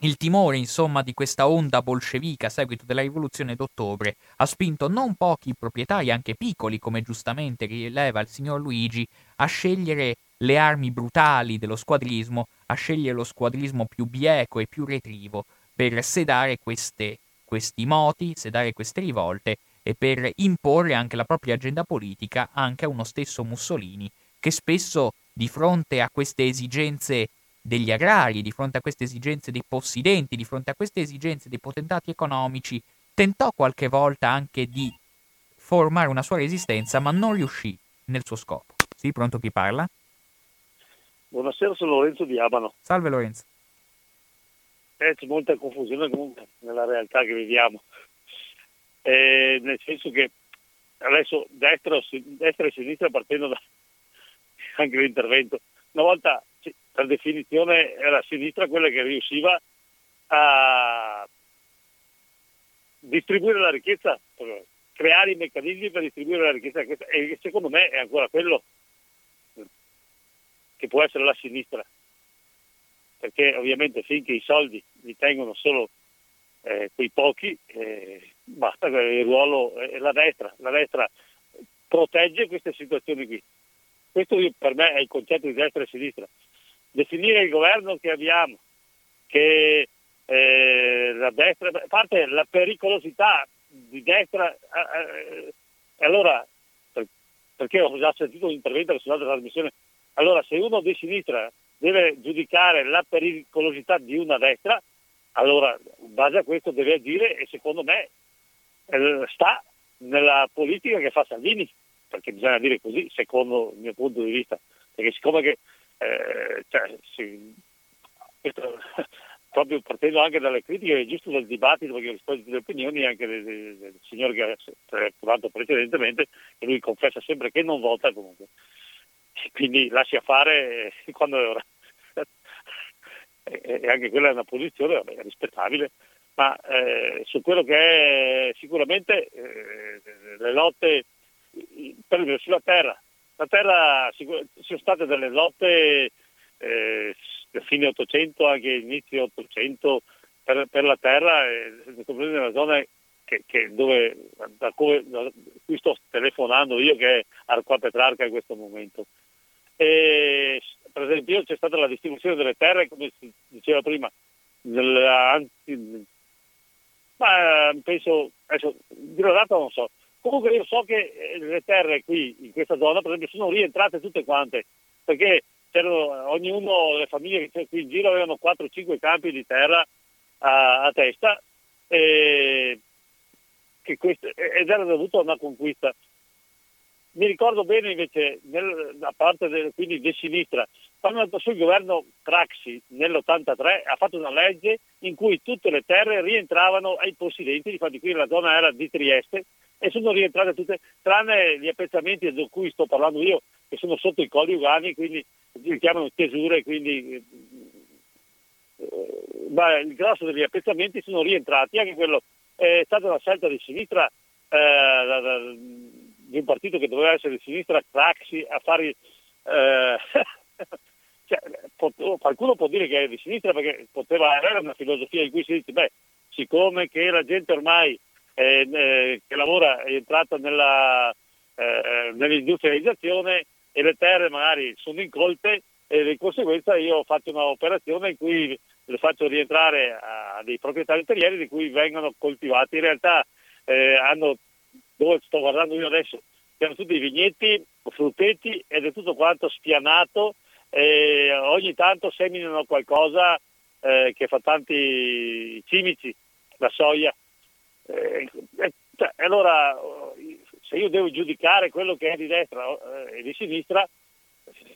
il timore, insomma, di questa onda bolscevica a seguito della rivoluzione d'ottobre ha spinto non pochi proprietari, anche piccoli, come giustamente rileva il signor Luigi, a scegliere le armi brutali dello squadrismo, a scegliere lo squadrismo più bieco e più retrivo, per sedare queste, questi moti, sedare queste rivolte e per imporre anche la propria agenda politica anche a uno stesso Mussolini, che spesso di fronte a queste esigenze degli agrari, di fronte a queste esigenze dei possidenti, di fronte a queste esigenze dei potentati economici, tentò qualche volta anche di formare una sua resistenza, ma non riuscì nel suo scopo. Sì, pronto chi parla? Buonasera, sono Lorenzo di Abano. Salve Lorenzo eh, c'è molta confusione comunque nella realtà che viviamo, eh, nel senso che adesso destra, destra e sinistra partendo da anche l'intervento, una volta per definizione era sinistra quella che riusciva a distribuire la ricchezza, creare i meccanismi per distribuire la ricchezza. E secondo me è ancora quello che può essere la sinistra perché ovviamente finché i soldi li tengono solo eh, quei pochi, eh, basta il ruolo è la destra, la destra protegge queste situazioni qui. Questo per me è il concetto di destra e sinistra. Definire il governo che abbiamo, che eh, la destra, a parte la pericolosità di destra, eh, eh, allora, perché ho già sentito un intervento sull'altra trasmissione, allora se uno di sinistra deve giudicare la pericolosità di una destra, allora in base a questo deve agire e secondo me eh, sta nella politica che fa Salvini, perché bisogna dire così, secondo il mio punto di vista, perché siccome che eh, cioè, si, questo, proprio partendo anche dalle critiche, giusto dal dibattito, perché rispondo alle opinioni anche del, del, del signore che ha parlato precedentemente, che lui confessa sempre che non vota comunque quindi lascia fare quando è ora. e anche quella è una posizione vabbè, rispettabile, ma eh, su quello che è sicuramente eh, le lotte per esempio sulla terra. La terra sono state delle lotte eh, fine 800, anche inizio 800 per, per la terra, eh, nella zona che, che dove, da, cui, da cui sto telefonando io che è Arqua Petrarca in questo momento. E, per esempio c'è stata la distribuzione delle terre, come si diceva prima, nella, ma penso, adesso di la data non so. Comunque io so che eh, le terre qui in questa zona, per esempio, sono rientrate tutte quante, perché c'erano, ognuno, le famiglie che qui in giro avevano 4-5 campi di terra a, a testa e, questo, ed era dovuto a una conquista. Mi ricordo bene invece nel, da parte del, quindi di sinistra, quando è andato sul governo Craxi nell'83 ha fatto una legge in cui tutte le terre rientravano ai possidenti, infatti qui la zona era di Trieste e sono rientrate tutte, tranne gli appezzamenti di cui sto parlando io, che sono sotto i colli ugani, quindi li chiamano tesure, quindi eh, il grosso degli appezzamenti sono rientrati, anche quello è stata una scelta di sinistra eh, di un partito che doveva essere di sinistra, Craxi, a fare... Eh, cioè, pot- qualcuno può dire che è di sinistra perché poteva avere una filosofia in cui si dice, beh, siccome che la gente ormai eh, eh, che lavora è entrata nella, eh, nell'industrializzazione e le terre magari sono incolte e di conseguenza io fatto un'operazione in cui le faccio rientrare a dei proprietari terrieri di cui vengono coltivati. In realtà eh, hanno dove sto guardando io adesso, siamo tutti i vigneti, frutteti ed è tutto quanto spianato e ogni tanto seminano qualcosa eh, che fa tanti cimici, la soia. Eh, eh, cioè, allora se io devo giudicare quello che è di destra eh, e di sinistra,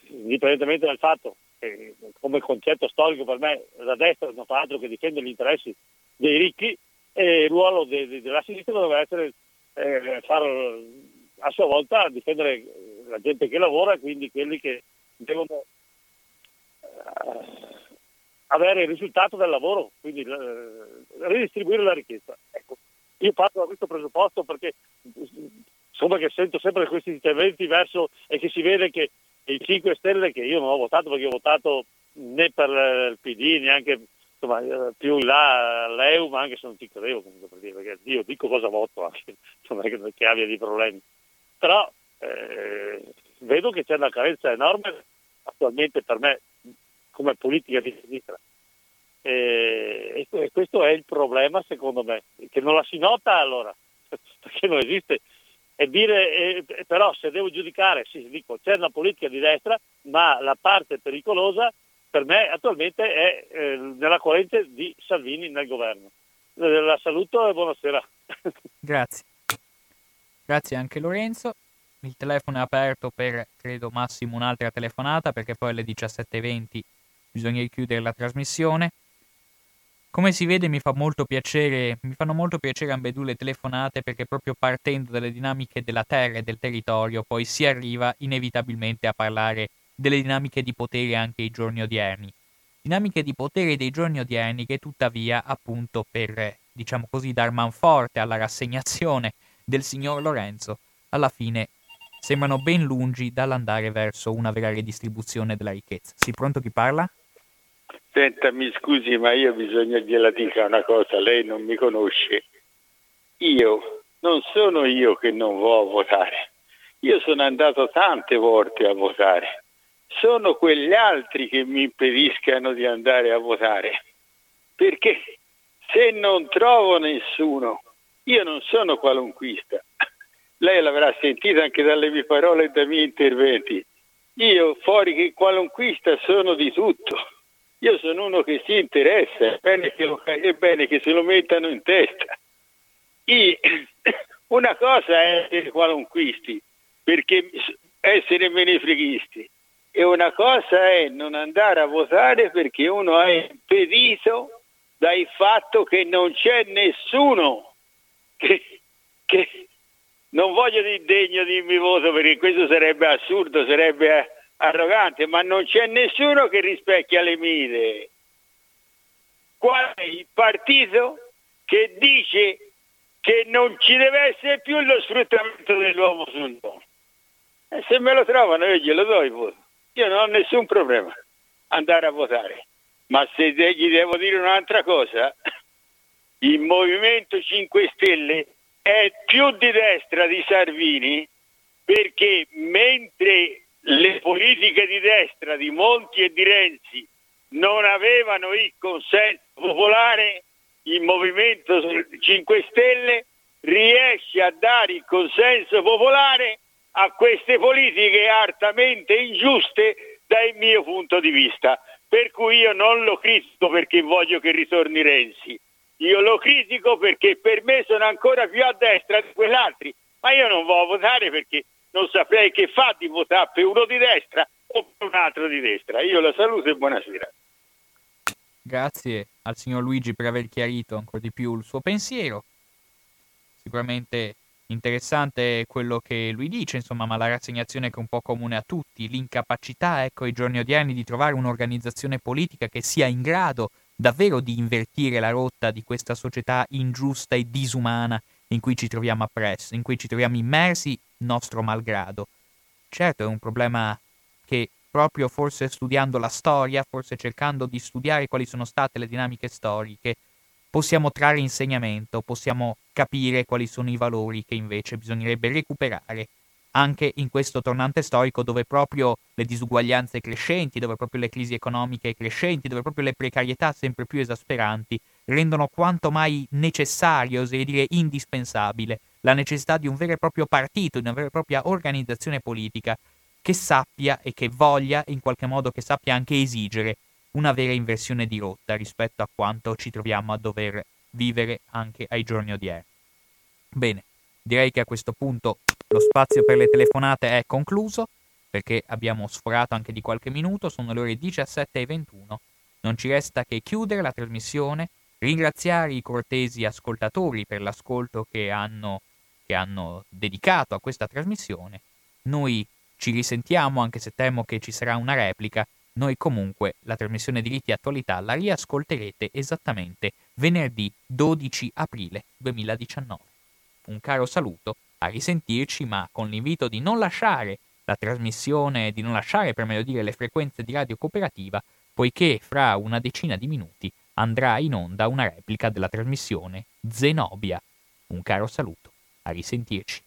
indipendentemente dal fatto che come concetto storico per me la destra non fa altro che difendere gli interessi dei ricchi e il ruolo de, de, della sinistra doveva essere eh, far a sua volta difendere la gente che lavora e quindi quelli che devono eh, avere il risultato del lavoro, quindi eh, ridistribuire la ricchezza. Ecco, io parto da questo presupposto perché insomma che sento sempre questi interventi verso e che si vede che i 5 Stelle che io non ho votato perché ho votato né per il PD neanche insomma, eh, più in là l'EU ma anche se non ci credevo comunque per dire perché io dico cosa voto anche non è che, che abbia dei problemi. Però eh, vedo che c'è una carenza enorme attualmente per me come politica di sinistra. E, e questo è il problema secondo me. Che non la si nota allora perché non esiste. E dire eh, però se devo giudicare, sì, dico, c'è una politica di destra, ma la parte pericolosa per me attualmente è eh, nella corrente di Salvini nel governo. La saluto e buonasera. Grazie. Grazie anche Lorenzo. Il telefono è aperto per, credo, massimo un'altra telefonata perché poi alle 17.20 bisogna richiudere la trasmissione. Come si vede mi, fa molto piacere, mi fanno molto piacere ambedue le telefonate perché proprio partendo dalle dinamiche della terra e del territorio poi si arriva inevitabilmente a parlare delle dinamiche di potere anche ai giorni odierni. Dinamiche di potere dei giorni odierni che tuttavia appunto per, diciamo così, dar manforte alla rassegnazione del signor Lorenzo, alla fine sembrano ben lungi dall'andare verso una vera redistribuzione della ricchezza. Si pronto chi parla? Senta, mi scusi, ma io bisogna gliela dica una cosa, lei non mi conosce. Io non sono io che non vo' a votare. Io sono andato tante volte a votare. Sono quegli altri che mi impediscano di andare a votare. Perché se non trovo nessuno, io non sono qualunquista. Lei l'avrà sentito anche dalle mie parole e dai miei interventi. Io fuori che qualunquista sono di tutto io sono uno che si interessa, è bene che, lo, è bene che se lo mettano in testa. I, una cosa è essere qualunquisti, perché essere menefreghisti, e una cosa è non andare a votare perché uno è impedito dal fatto che non c'è nessuno che, che non voglio dire degno di mi voto perché questo sarebbe assurdo, sarebbe arrogante, ma non c'è nessuno che rispecchia le mie idee. Qual è il partito che dice che non ci deve essere più lo sfruttamento dell'uomo sul mondo? E se me lo trovano io glielo do il voto. Io non ho nessun problema andare a votare. Ma se gli devo dire un'altra cosa, il Movimento 5 Stelle è più di destra di Salvini perché mentre le politiche di destra di Monti e di Renzi non avevano il consenso popolare, il Movimento 5 Stelle riesce a dare il consenso popolare a queste politiche altamente ingiuste dal mio punto di vista. Per cui io non lo critico perché voglio che ritorni Renzi, io lo critico perché per me sono ancora più a destra di quell'altri, ma io non voglio votare perché non saprei che fa di votare per uno di destra o per un altro di destra. Io la saluto e buonasera. Grazie al signor Luigi per aver chiarito ancora di più il suo pensiero. Sicuramente interessante quello che lui dice, insomma, ma la rassegnazione che è un po' comune a tutti, l'incapacità, ecco, ai giorni odierni di trovare un'organizzazione politica che sia in grado davvero di invertire la rotta di questa società ingiusta e disumana in cui ci troviamo appresso, in cui ci troviamo immersi nostro malgrado. Certo è un problema che proprio forse studiando la storia, forse cercando di studiare quali sono state le dinamiche storiche, possiamo trarre insegnamento, possiamo capire quali sono i valori che invece bisognerebbe recuperare anche in questo tornante storico dove proprio le disuguaglianze crescenti, dove proprio le crisi economiche crescenti, dove proprio le precarietà sempre più esasperanti rendono quanto mai necessario, oserei dire indispensabile, la necessità di un vero e proprio partito, di una vera e propria organizzazione politica che sappia e che voglia, in qualche modo che sappia anche esigere una vera inversione di rotta rispetto a quanto ci troviamo a dover vivere anche ai giorni odierni. Bene, direi che a questo punto Lo spazio per le telefonate è concluso perché abbiamo sforato anche di qualche minuto, sono le ore 17.21. Non ci resta che chiudere la trasmissione, ringraziare i cortesi ascoltatori per l'ascolto che hanno, che hanno dedicato a questa trasmissione. Noi ci risentiamo, anche se temo che ci sarà una replica. Noi comunque la trasmissione diritti attualità la riascolterete esattamente venerdì 12 aprile 2019. Un caro saluto, a risentirci, ma con l'invito di non lasciare la trasmissione, di non lasciare per meglio dire le frequenze di Radio Cooperativa, poiché fra una decina di minuti andrà in onda una replica della trasmissione Zenobia. Un caro saluto, a risentirci.